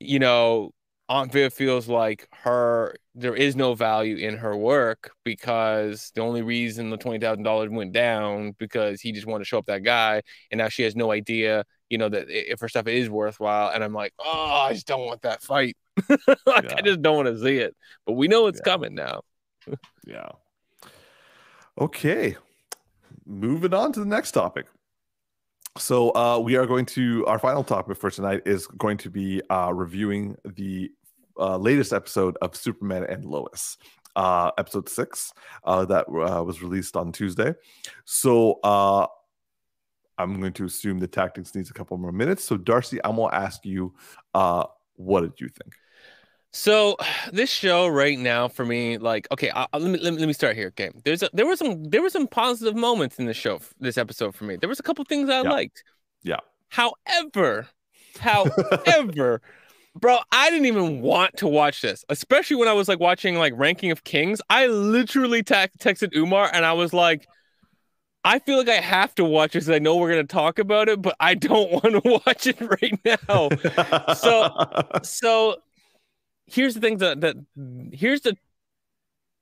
you know Aunt Viv feels like her there is no value in her work because the only reason the twenty thousand dollars went down because he just wanted to show up that guy, and now she has no idea, you know, that if her stuff is worthwhile. And I'm like, oh, I just don't want that fight. like Yeah. I just don't want to see it. But we know it's Yeah. coming now. Yeah. Okay. Moving on to the next topic. So uh, we are going to our final topic for tonight is going to be uh, reviewing the uh, latest episode of Superman and Lois, uh, episode six uh, that uh, was released on Tuesday. So I'm going to assume the tactics needs a couple more minutes. So Darcy, I'm going to ask you, what did you think? So this show right now for me, like, okay, I, I- let me, let me let me start here. Okay, there's a, there were some there were some positive moments in the show, this episode for me. There was a couple things I Yeah. liked. Yeah. However, however, bro, I didn't even want to watch this, especially when I was like watching like Ranking of Kings. I literally ta- texted Umar and I was like. I feel like I have to watch this. I know we're gonna talk about it, but I don't want to watch it right now So- so here's the things that that here's the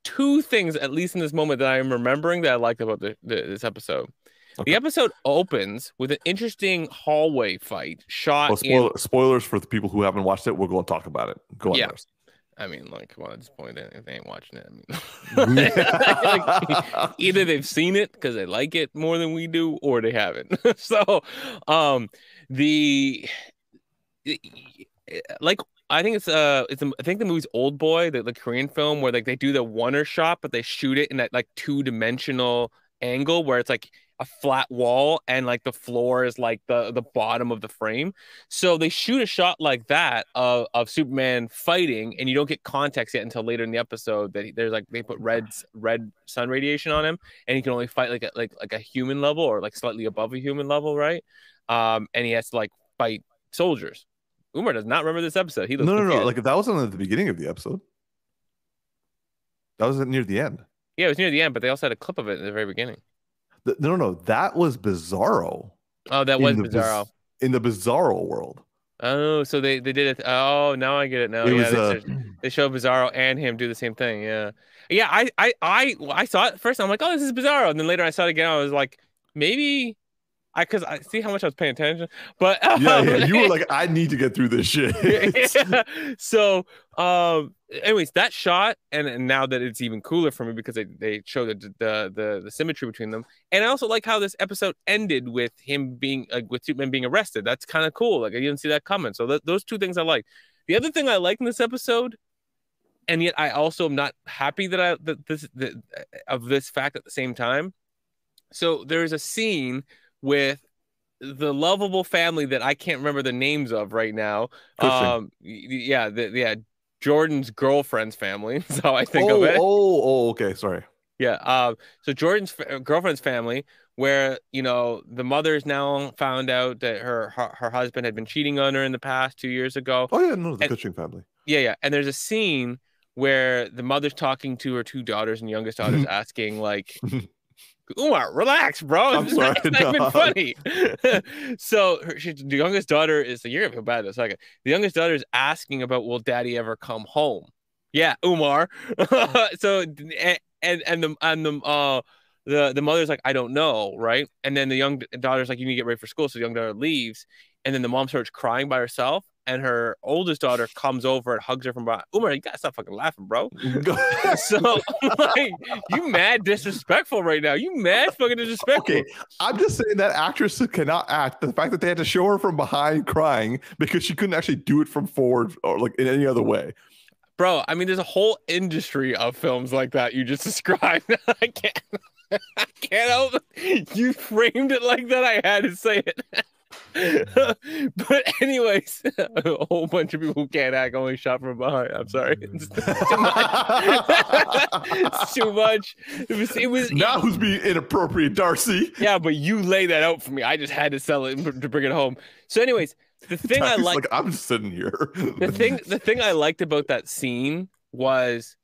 two things at least in this moment that i'm remembering that i liked about the, the this episode Okay. the episode opens with an interesting hallway fight shot well, in spoilers for the people who haven't watched it. We're going to talk about it. Go on, Yeah. I mean like come on at this point if they ain't watching it i mean like, either they've seen it because they like it more than we do or they haven't so um the like i think it's uh it's a, i think the movie's old boy the, the korean film where like they do the oner shot but they shoot it in that like two-dimensional angle where it's like a flat wall and like the floor is like the the bottom of the frame. So they shoot a shot like that of, of superman fighting and you don't get context yet until later in the episode that he, there's like they put red red sun radiation on him and he can only fight like a, like like a human level or like slightly above a human level right? Um and he has to like fight soldiers umar does not remember this episode he No, no, no. confused. Like that wasn't at the beginning of the episode. That was near the end. yeah it was near the end but they also had a clip of it at the very beginning Th- No, no, that was Bizarro. oh that in was the Biz- bizarro in the Bizarro world. oh so they they did it oh now i get it now it yeah was they, uh, they show bizarro and him do the same thing yeah yeah i i i, I saw it first i'm like oh this is bizarro and then later i saw it again i was like maybe i because i see how much i was paying attention but yeah, um, yeah. You were like, I need to get through this shit. yeah. So, um, anyways, that shot, and, and now that it's even cooler for me because they, they show the, the the the symmetry between them, and I also like how this episode ended with him being uh, with Superman being arrested. That's kind of cool. Like I didn't see that coming. So th- those two things I like. The other thing I like in this episode, and yet I also am not happy that I that this that, of this fact at the same time. So there's a scene with the lovable family that I can't remember the names of right now. Um, yeah, the, yeah, Jordan's girlfriend's family. So I think oh, of it. oh, oh, okay. Sorry. Yeah. Um. So Jordan's girlfriend's family, where you know the mother's now found out that her, her her husband had been cheating on her in the past two years ago. Oh yeah, no, the And- Cushing family. Yeah, yeah. And there's a scene where the mother's talking to her two daughters, and youngest daughter's asking like. Umar, relax, bro. I'm sorry, it's not even funny. so her, she, the youngest daughter is like you're gonna feel bad in a second. The youngest daughter is asking about will daddy ever come home? Yeah, Umar. so and and and the and the uh the the mother's like I don't know, right? And then the young daughter's like you need to get ready for school, so the young daughter leaves, and then the mom starts crying by herself, and her oldest daughter comes over and hugs her from behind. Umar, you gotta stop fucking laughing, bro. So like you mad disrespectful right now. You mad fucking disrespectful. okay, I'm just saying that actress cannot act. The fact that they had to show her from behind crying because she couldn't actually do it from forward or like in any other way. Bro, I mean there's a whole industry of films like that you just described. I can't I can't help it. You framed it like that. I had to say it. but anyways, a whole bunch of people who can't act only shot from behind. I'm sorry. It's too much. it's too much. It was it was now who's being inappropriate, Darcy? yeah, but you lay that out for me. I just had to sell it to bring it home. So, anyways, the thing I Darcy's like, like I'm just sitting here. the thing, the thing I liked about that scene was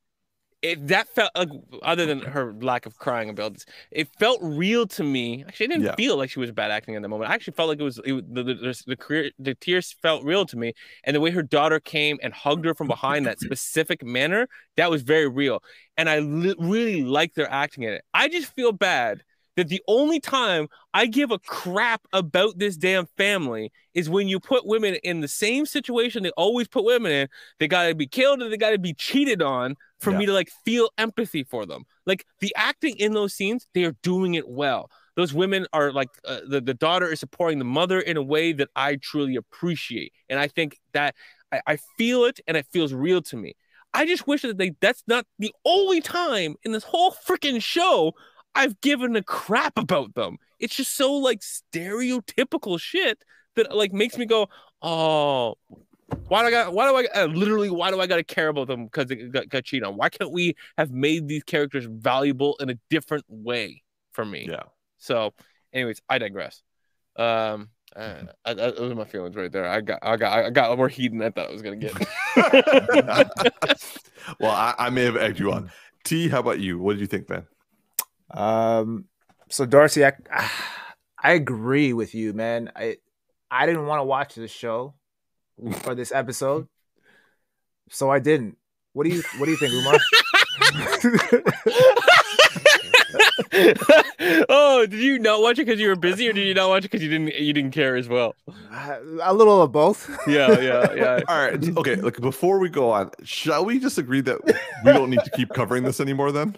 it that felt like other than her lack of crying abilities, it felt real to me. Actually, I didn't Yeah. feel like she was bad acting in the moment. I actually felt like it was, it, the, the, the career the tears felt real to me, and the way her daughter came and hugged her from behind that specific manner that was very real, and I li- really like their acting in it. I just feel bad that the only time I give a crap about this damn family is when you put women in the same situation they always put women in. They got to be killed and they got to be cheated on for Yeah. me to like feel empathy for them. Like the acting in those scenes, they are doing it well. Those women are like uh, the the daughter is supporting the mother in a way that I truly appreciate, and I think that I, I feel it and it feels real to me. I just wish that they that's not the only time in this whole freaking show I've given a crap about them. It's just so like stereotypical shit that like makes me go, oh, why do I got? Why do I uh, literally? Why do I got to care about them because they got, got cheated on? Why can't we have made these characters valuable in a different way for me? Yeah. So, anyways, I digress. Um, uh, I, I, those are my feelings right there. I got, I got, I got more heat than I thought I was gonna get. well, I, I may have egged you on. T, how about you? What did you think, man? Um, so Darcy, I I agree with you, man. I I didn't want to watch this show for this episode, so I didn't. What do you What do you think, Umar? oh, did you not watch it because you were busy, or did you not watch it because you didn't you didn't care as well? a little of both. Yeah, yeah, yeah. All right. Okay. Like before we go on, shall we just agree that we don't need to keep covering this anymore then?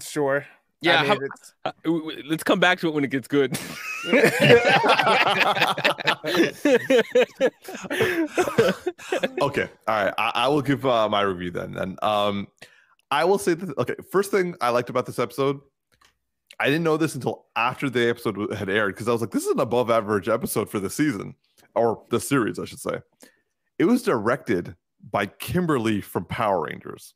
Sure. Yeah, I mean, how- it's- Uh, w- w- let's come back to it when it gets good. okay. All right. I, I will give uh, my review then. And um, I will say that, okay, first thing I liked about this episode, I didn't know this until after the episode had aired because I was like, this is an above average episode for the season or the series, I should say. It was directed by Kimberly from Power Rangers.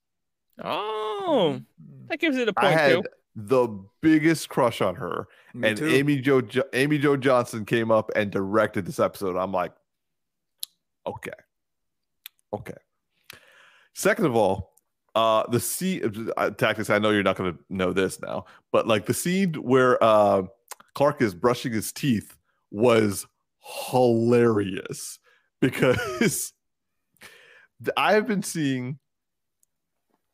Oh, that gives it a point I had too. the biggest crush on her. me and too. Amy Joe jo- Amy Jo Johnson came up and directed this episode. I'm like, okay, okay. Second of all, uh, the scene uh, tactics. I know you're not going to know this now, but like the scene where uh, Clark is brushing his teeth was hilarious because I have been seeing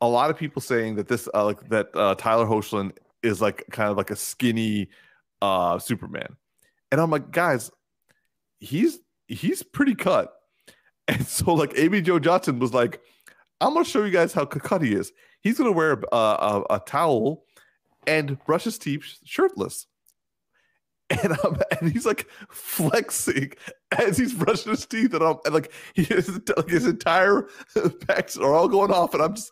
a lot of people saying that this uh, like that uh, Tyler Hoechlin is like kind of like a skinny uh Superman. And I'm like, guys, he's he's pretty cut. And so like Amy Jo Johnson was like, I'm gonna show you guys how cut he is. He's gonna wear a, a, a towel and brush his teeth shirtless. And, and he's like flexing as he's brushing his teeth, and I'm and like he is like his entire pecs are all going off, and I'm just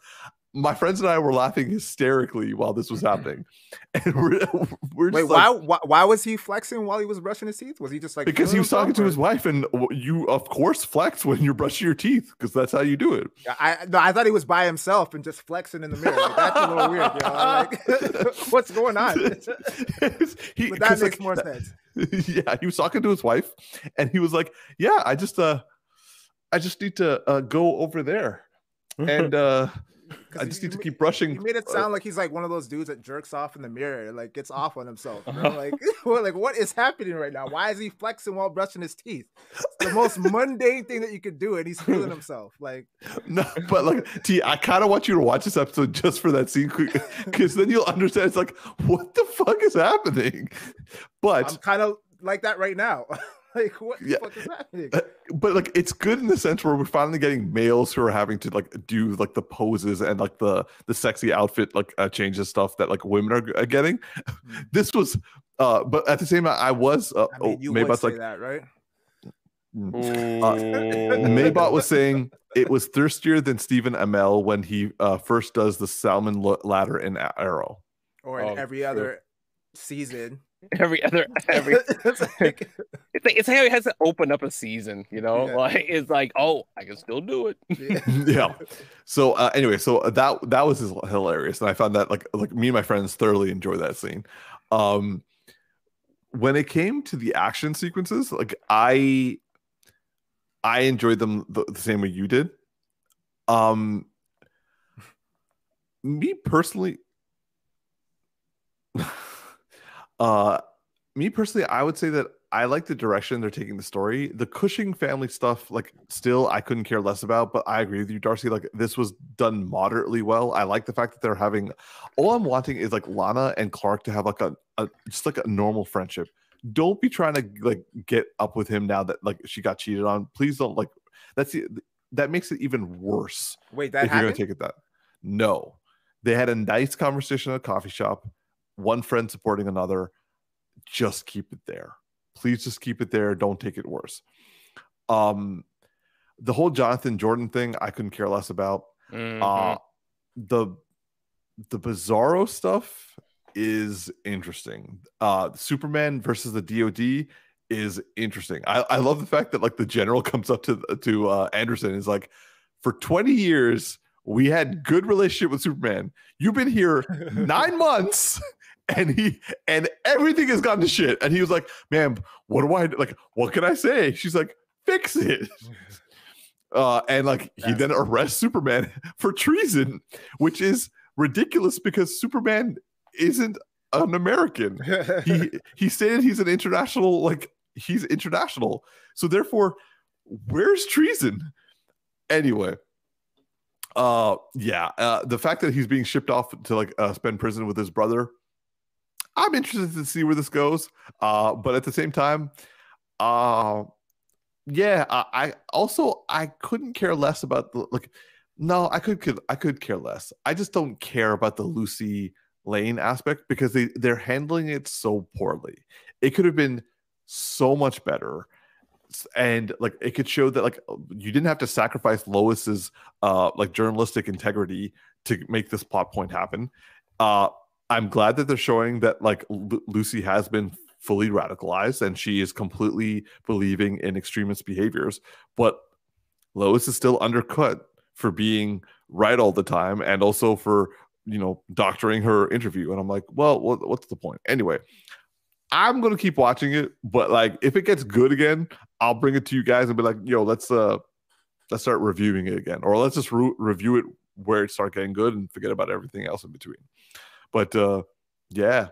my friends and I were laughing hysterically while this was happening, and we're, we're Wait, just why, like, why? Why was he flexing while he was brushing his teeth? Was he just like because he was talking to his wife, and you of course flex when you're brushing your teeth because that's how you do it. I no, I thought he was by himself and just flexing in the mirror. Like, that's a little weird, yo. Like, what's going on? he, But that 'cause, makes like, more sense. yeah, he was talking to his wife, and he was like, "Yeah, I just uh, I just need to uh, go over there, and uh, 'Cause I just need to keep brushing." You made it sound like he's like one of those dudes that jerks off in the mirror, and, like gets off on himself. Like, like what is happening right now? Why is he flexing while brushing his teeth? It's the most mundane thing that you could do, and he's feeling himself. Like, No, but like T, I kind of want you to watch this episode just for that scene because then you'll understand. It's like, what the fuck is happening? But I'm kind of like that right now. like, what the Yeah. fuck is happening? Uh, but like it's good in the sense where we're finally getting males who are having to like do like the poses and like the the sexy outfit like uh, changes stuff that like women are, are getting. this was, uh, but at the same time, I was. Uh, I mean, oh, you Maybot's would say like that, right? mm. Ooh. Maybot was saying it was thirstier than Stephen Amell when he uh, first does the salmon l- ladder in Arrow. Or in Oh, every true. other season. every other every It's like- it's like, it's how he has to open up a season, you know? Yeah. Like it's like, oh, I can still do it. yeah. yeah. So uh, anyway, so that that was his- hilarious, and I found that like like me and my friends thoroughly enjoyed that scene. Um, when it came to the action sequences, like I I enjoyed them the, the same way you did. Um, me personally, uh, me personally, I would say that I like the direction they're taking the story. The Cushing family stuff, like, still, I couldn't care less about. But I agree with you, Darcy. Like, this was done moderately well. I like the fact that they're having. All I'm wanting is like Lana and Clark to have like a, a just like a normal friendship. Don't be trying to like get up with him now that like she got cheated on. Please don't like. That's the that makes it even worse. Wait, that if you're gonna take it that. No, they had a nice conversation at a coffee shop. One friend supporting another. Just keep it there. Please just keep it there. Don't take it worse. Um the whole jonathan jordan thing i couldn't care less about. Mhm. uh the the bizarro stuff is interesting. Uh superman versus the dod is interesting. I i love the fact that like the general comes up to to uh anderson and is like for 20 years we had good relationship with superman. You've been here nine months and he and everything has gone to shit. And he was like man what do i like what can i say? She's like fix it. Uh and like he then arrests superman for treason which is ridiculous because superman isn't an american. He he stated he's an international like he's international. So therefore where's treason? Anyway uh yeah uh the fact that he's being shipped off to like uh, spend prison with his brother i'm interested to see where this goes uh but at the same time uh yeah i, I also i couldn't care less about the like no i could, could i could care less. I just don't care about the lucy lane aspect because they they're handling it so poorly. It could have been so much better and like it could show that like you didn't have to sacrifice lois's uh like journalistic integrity to make this plot point happen. Uh i'm glad that they're showing that like Lu- lucy has been fully radicalized and she is completely believing in extremist behaviors but lois is still undercut for being right all the time and also for you know doctoring her interview. And i'm like well what, what's the point? Anyway i'm gonna keep watching it but like if it gets good again i'll bring it to you guys and be like yo let's uh let's start reviewing it again or let's just re- review it where it start getting good and forget about everything else in between but uh yeah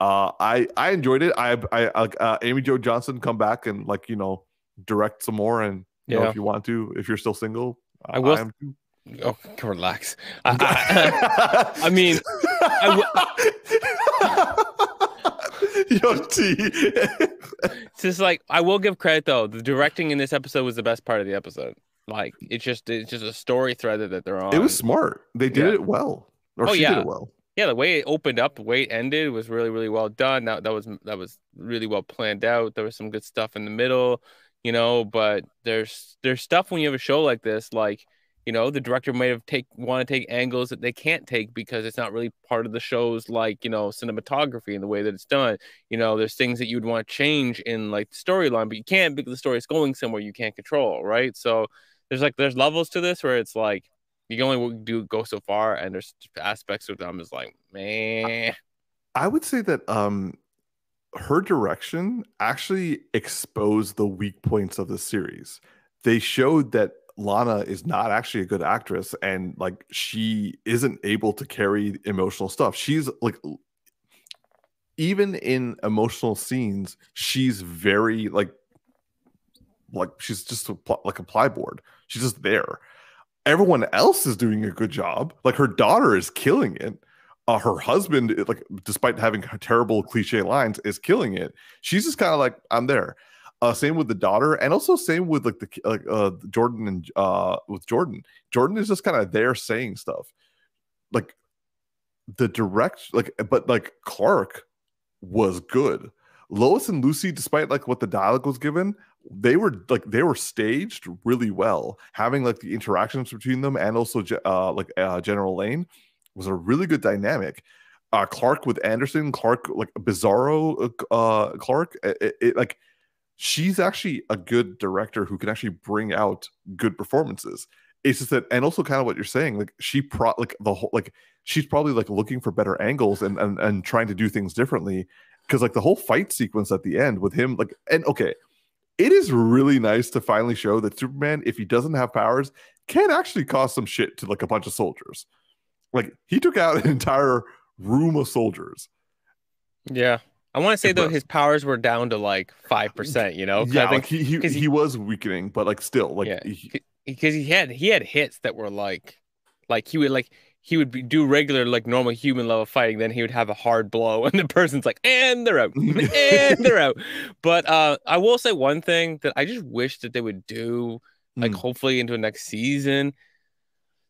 uh i i enjoyed it i i like uh, amy jo johnson come back and like you know direct some more and you know Yeah. if you want to if you're still single I will- too. Oh, relax. I, I- I mean, Yo, T. it's just like I will give credit though. The directing in this episode was the best part of the episode. Like it's just it's just a story thread that they're on. it was smart. They did Yeah. it well. Or Oh, she yeah. did it well. Yeah, the way it opened up, the way it ended was really, really well done. That that was that was really well planned out. There was some good stuff in the middle, you know. But there's there's stuff when you have a show like this, like you know, the director might have take want to take angles that they can't take because it's not really part of the show's like you know cinematography and the way that it's done. You know, there's things that you would want to change in like the storyline, but you can't because the story is going somewhere you can't control, right? So there's like there's levels to this where it's like you can only do go so far, and there's aspects of them is like, man, I would say that um her direction actually exposed the weak points of the series. They showed that Lana is not actually a good actress and like she isn't able to carry emotional stuff. She's like even in emotional scenes, she's very like like she's just a, pl- like a plyboard. She's just there. Everyone else is doing a good job. Like her daughter is killing it. Uh, her husband, like despite having terrible cliche lines, is killing it. She's just kind of like I'm there. Uh, same with the daughter, and also same with like the like uh Jordan and uh with Jordan. Jordan is just kind of there saying stuff, like the direct like, but like Clark was good. Lois and Lucy, despite like what the dialogue was given, they were like they were staged really well. Having like the interactions between them and also uh like uh, General Lane was a really good dynamic. Uh, Clark with Anderson, Clark like Bizarro, uh, Clark, it, it, like she's actually a good director who can actually bring out good performances. It's just that, and also kind of what you're saying, like she pro like the whole like she's probably like looking for better angles and and, and trying to do things differently because like the whole fight sequence at the end with him like and okay it is really nice to finally show that superman if he doesn't have powers can actually cause some shit to like a bunch of soldiers Like he took out an entire room of soldiers. Yeah. I want to say though his powers were down to like five percent. You know, Yeah, I think like he he, he, he- was weakening, but like still, like Yeah. he- because he had he had hits that were like like he would like he would be, do regular like normal human level fighting then he would have a hard blow and the person's like and they're out. And they're out. But uh i will say one thing that i just wish that they would do like Mm. hopefully into next season.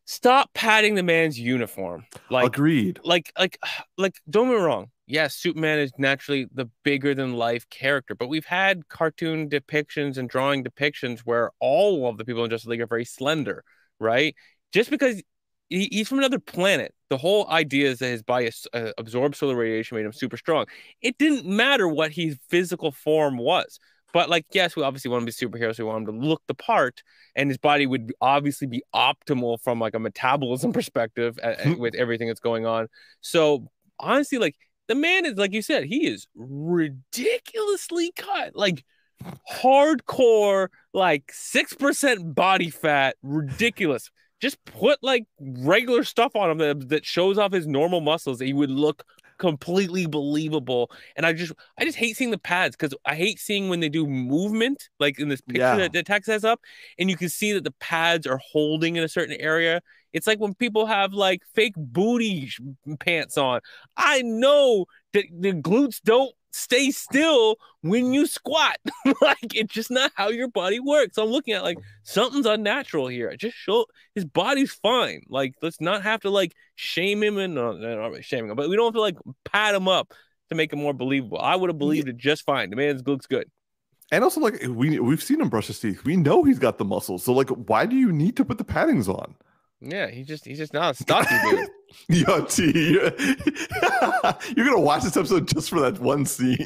Stop padding the man's uniform. Like agreed. like like like don't get me wrong. Yes superman is naturally the bigger than life character but we've had cartoon depictions and drawing depictions where all of the people in justice league are very slender right? Just because he, he's from another planet. The whole idea is that his body uh, absorbs solar radiation made him super strong. It didn't matter what his physical form was but like yes we obviously want him to be superheroes. We want him to look the part and his body would obviously be optimal from like a metabolism perspective uh, with everything that's going on. So honestly like the man is like you said he is ridiculously cut like hardcore like 6% body fat ridiculous just put like regular stuff on him that, that shows off his normal muscles he would look completely believable. And i just i just hate seeing the pads because i hate seeing when they do movement like in this picture Yeah. that, that text has up and you can see that the pads are holding in a certain area. It's like when people have like fake booty pants on. I know that the glutes don't stay still when you squat. Like it's just not how your body works. I'm looking at like something's unnatural here. Just show his body's fine. Like let's not have to like shame him and uh, not shaming him but we don't have to like pat him up to make him more believable. I would have believed it just fine. The man's looks good. And also, like we we've seen him brush his teeth. We know he's got the muscles. So, like, why do you need to put the paddings on? Yeah he just he's just not a stocky dude Yo, T, you're, you're gonna watch this episode just for that one scene.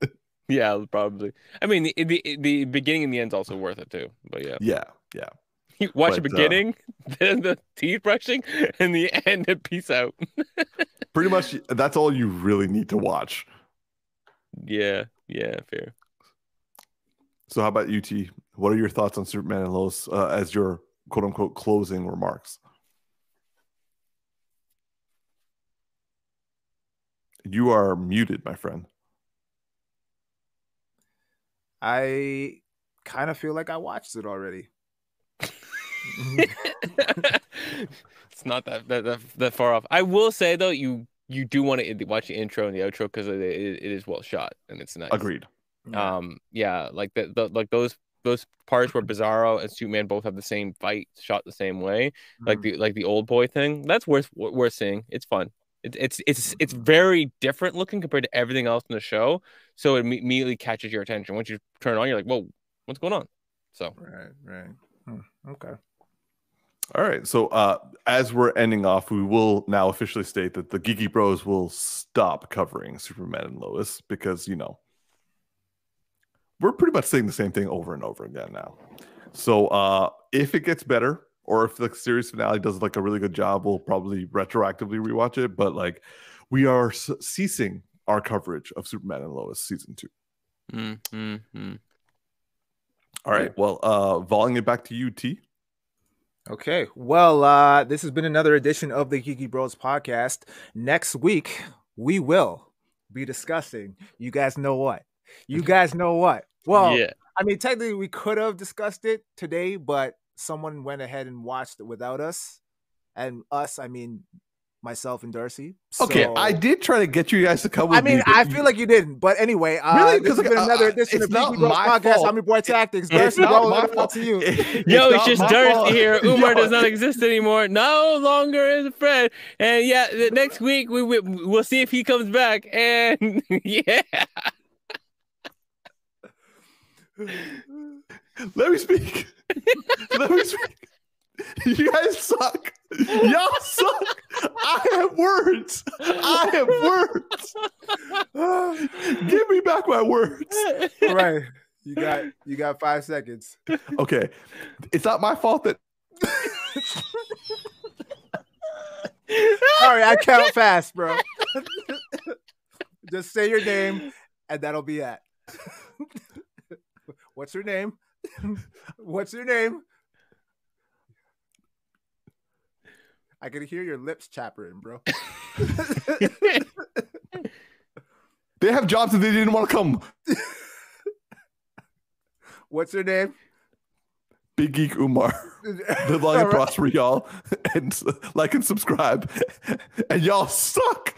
yeah probably i mean the, the the beginning and the end's also worth it too but yeah yeah, yeah. You watch the But, uh, beginning, then the teeth brushing, and the end. And peace out. Pretty much, that's all you really need to watch. Yeah, yeah, fair. So, how about you, T? What are your thoughts on Superman and Lois uh, as your quote unquote closing remarks? You are muted, my friend. I kind of feel like I watched it already. it's not that, that that that far off. I will say though, you you do want to watch the intro and the outro because it, it, it is well shot and it's nice. Agreed. Um, yeah, like the, the like those those parts where Bizarro and Superman both have the same fight shot the same way, like the like the old boy thing. That's worth worth seeing. It's fun. It's it's it's it's very different looking compared to everything else in the show. So it imme- immediately catches your attention. Once you turn it on, you're like, whoa, what's going on? So right, right. Hmm, Okay. All right. So, uh, as we're ending off, we will now officially state that the Geeky Bros will stop covering Superman and Lois because, you know, we're pretty much saying the same thing over and over again now. So, uh, if it gets better or if the series finale does like a really good job, we'll probably retroactively rewatch it. But, like, we are s- ceasing our coverage of Superman and Lois season two. mm, mm, mm. All right. Well, uh, volleying it back to you, T. Okay. Well, uh, this has been another edition of the Geeky Bros podcast. Next week, we will be discussing. You guys know what? You guys know what? Well, yeah, I mean, technically, we could have discussed it today, but someone went ahead and watched it without us. And us, I mean, myself and Darcy. Okay. So- I did try to get you guys to come with me. I mean, me, but I you- feel like you didn't, but anyway, uh, Really? because has uh, another uh, edition it's of not Geeky Bros my podcast. fault. I'm your boy Tactics. It's Darcy, not go my over fault. to you. It's Yo, it's not just my Darcy fault. here. Umar Yo, does not exist anymore. No longer is a friend. And yeah, the next week we, we we'll see if he comes back. And yeah, Let me speak. Let me speak. You guys suck. Y'all suck. I have words. I have words. Give me back my words. All right, you got you got five seconds. Okay. It's not my fault that Sorry, I count fast, bro. Just say your name, and that'll be it. What's your name? What's your name? I can hear your lips chattering, bro. They have jobs and they didn't want to come. What's your name? Big Geek Umar. Live long and prosper, y'all. And like and subscribe. And y'all suck.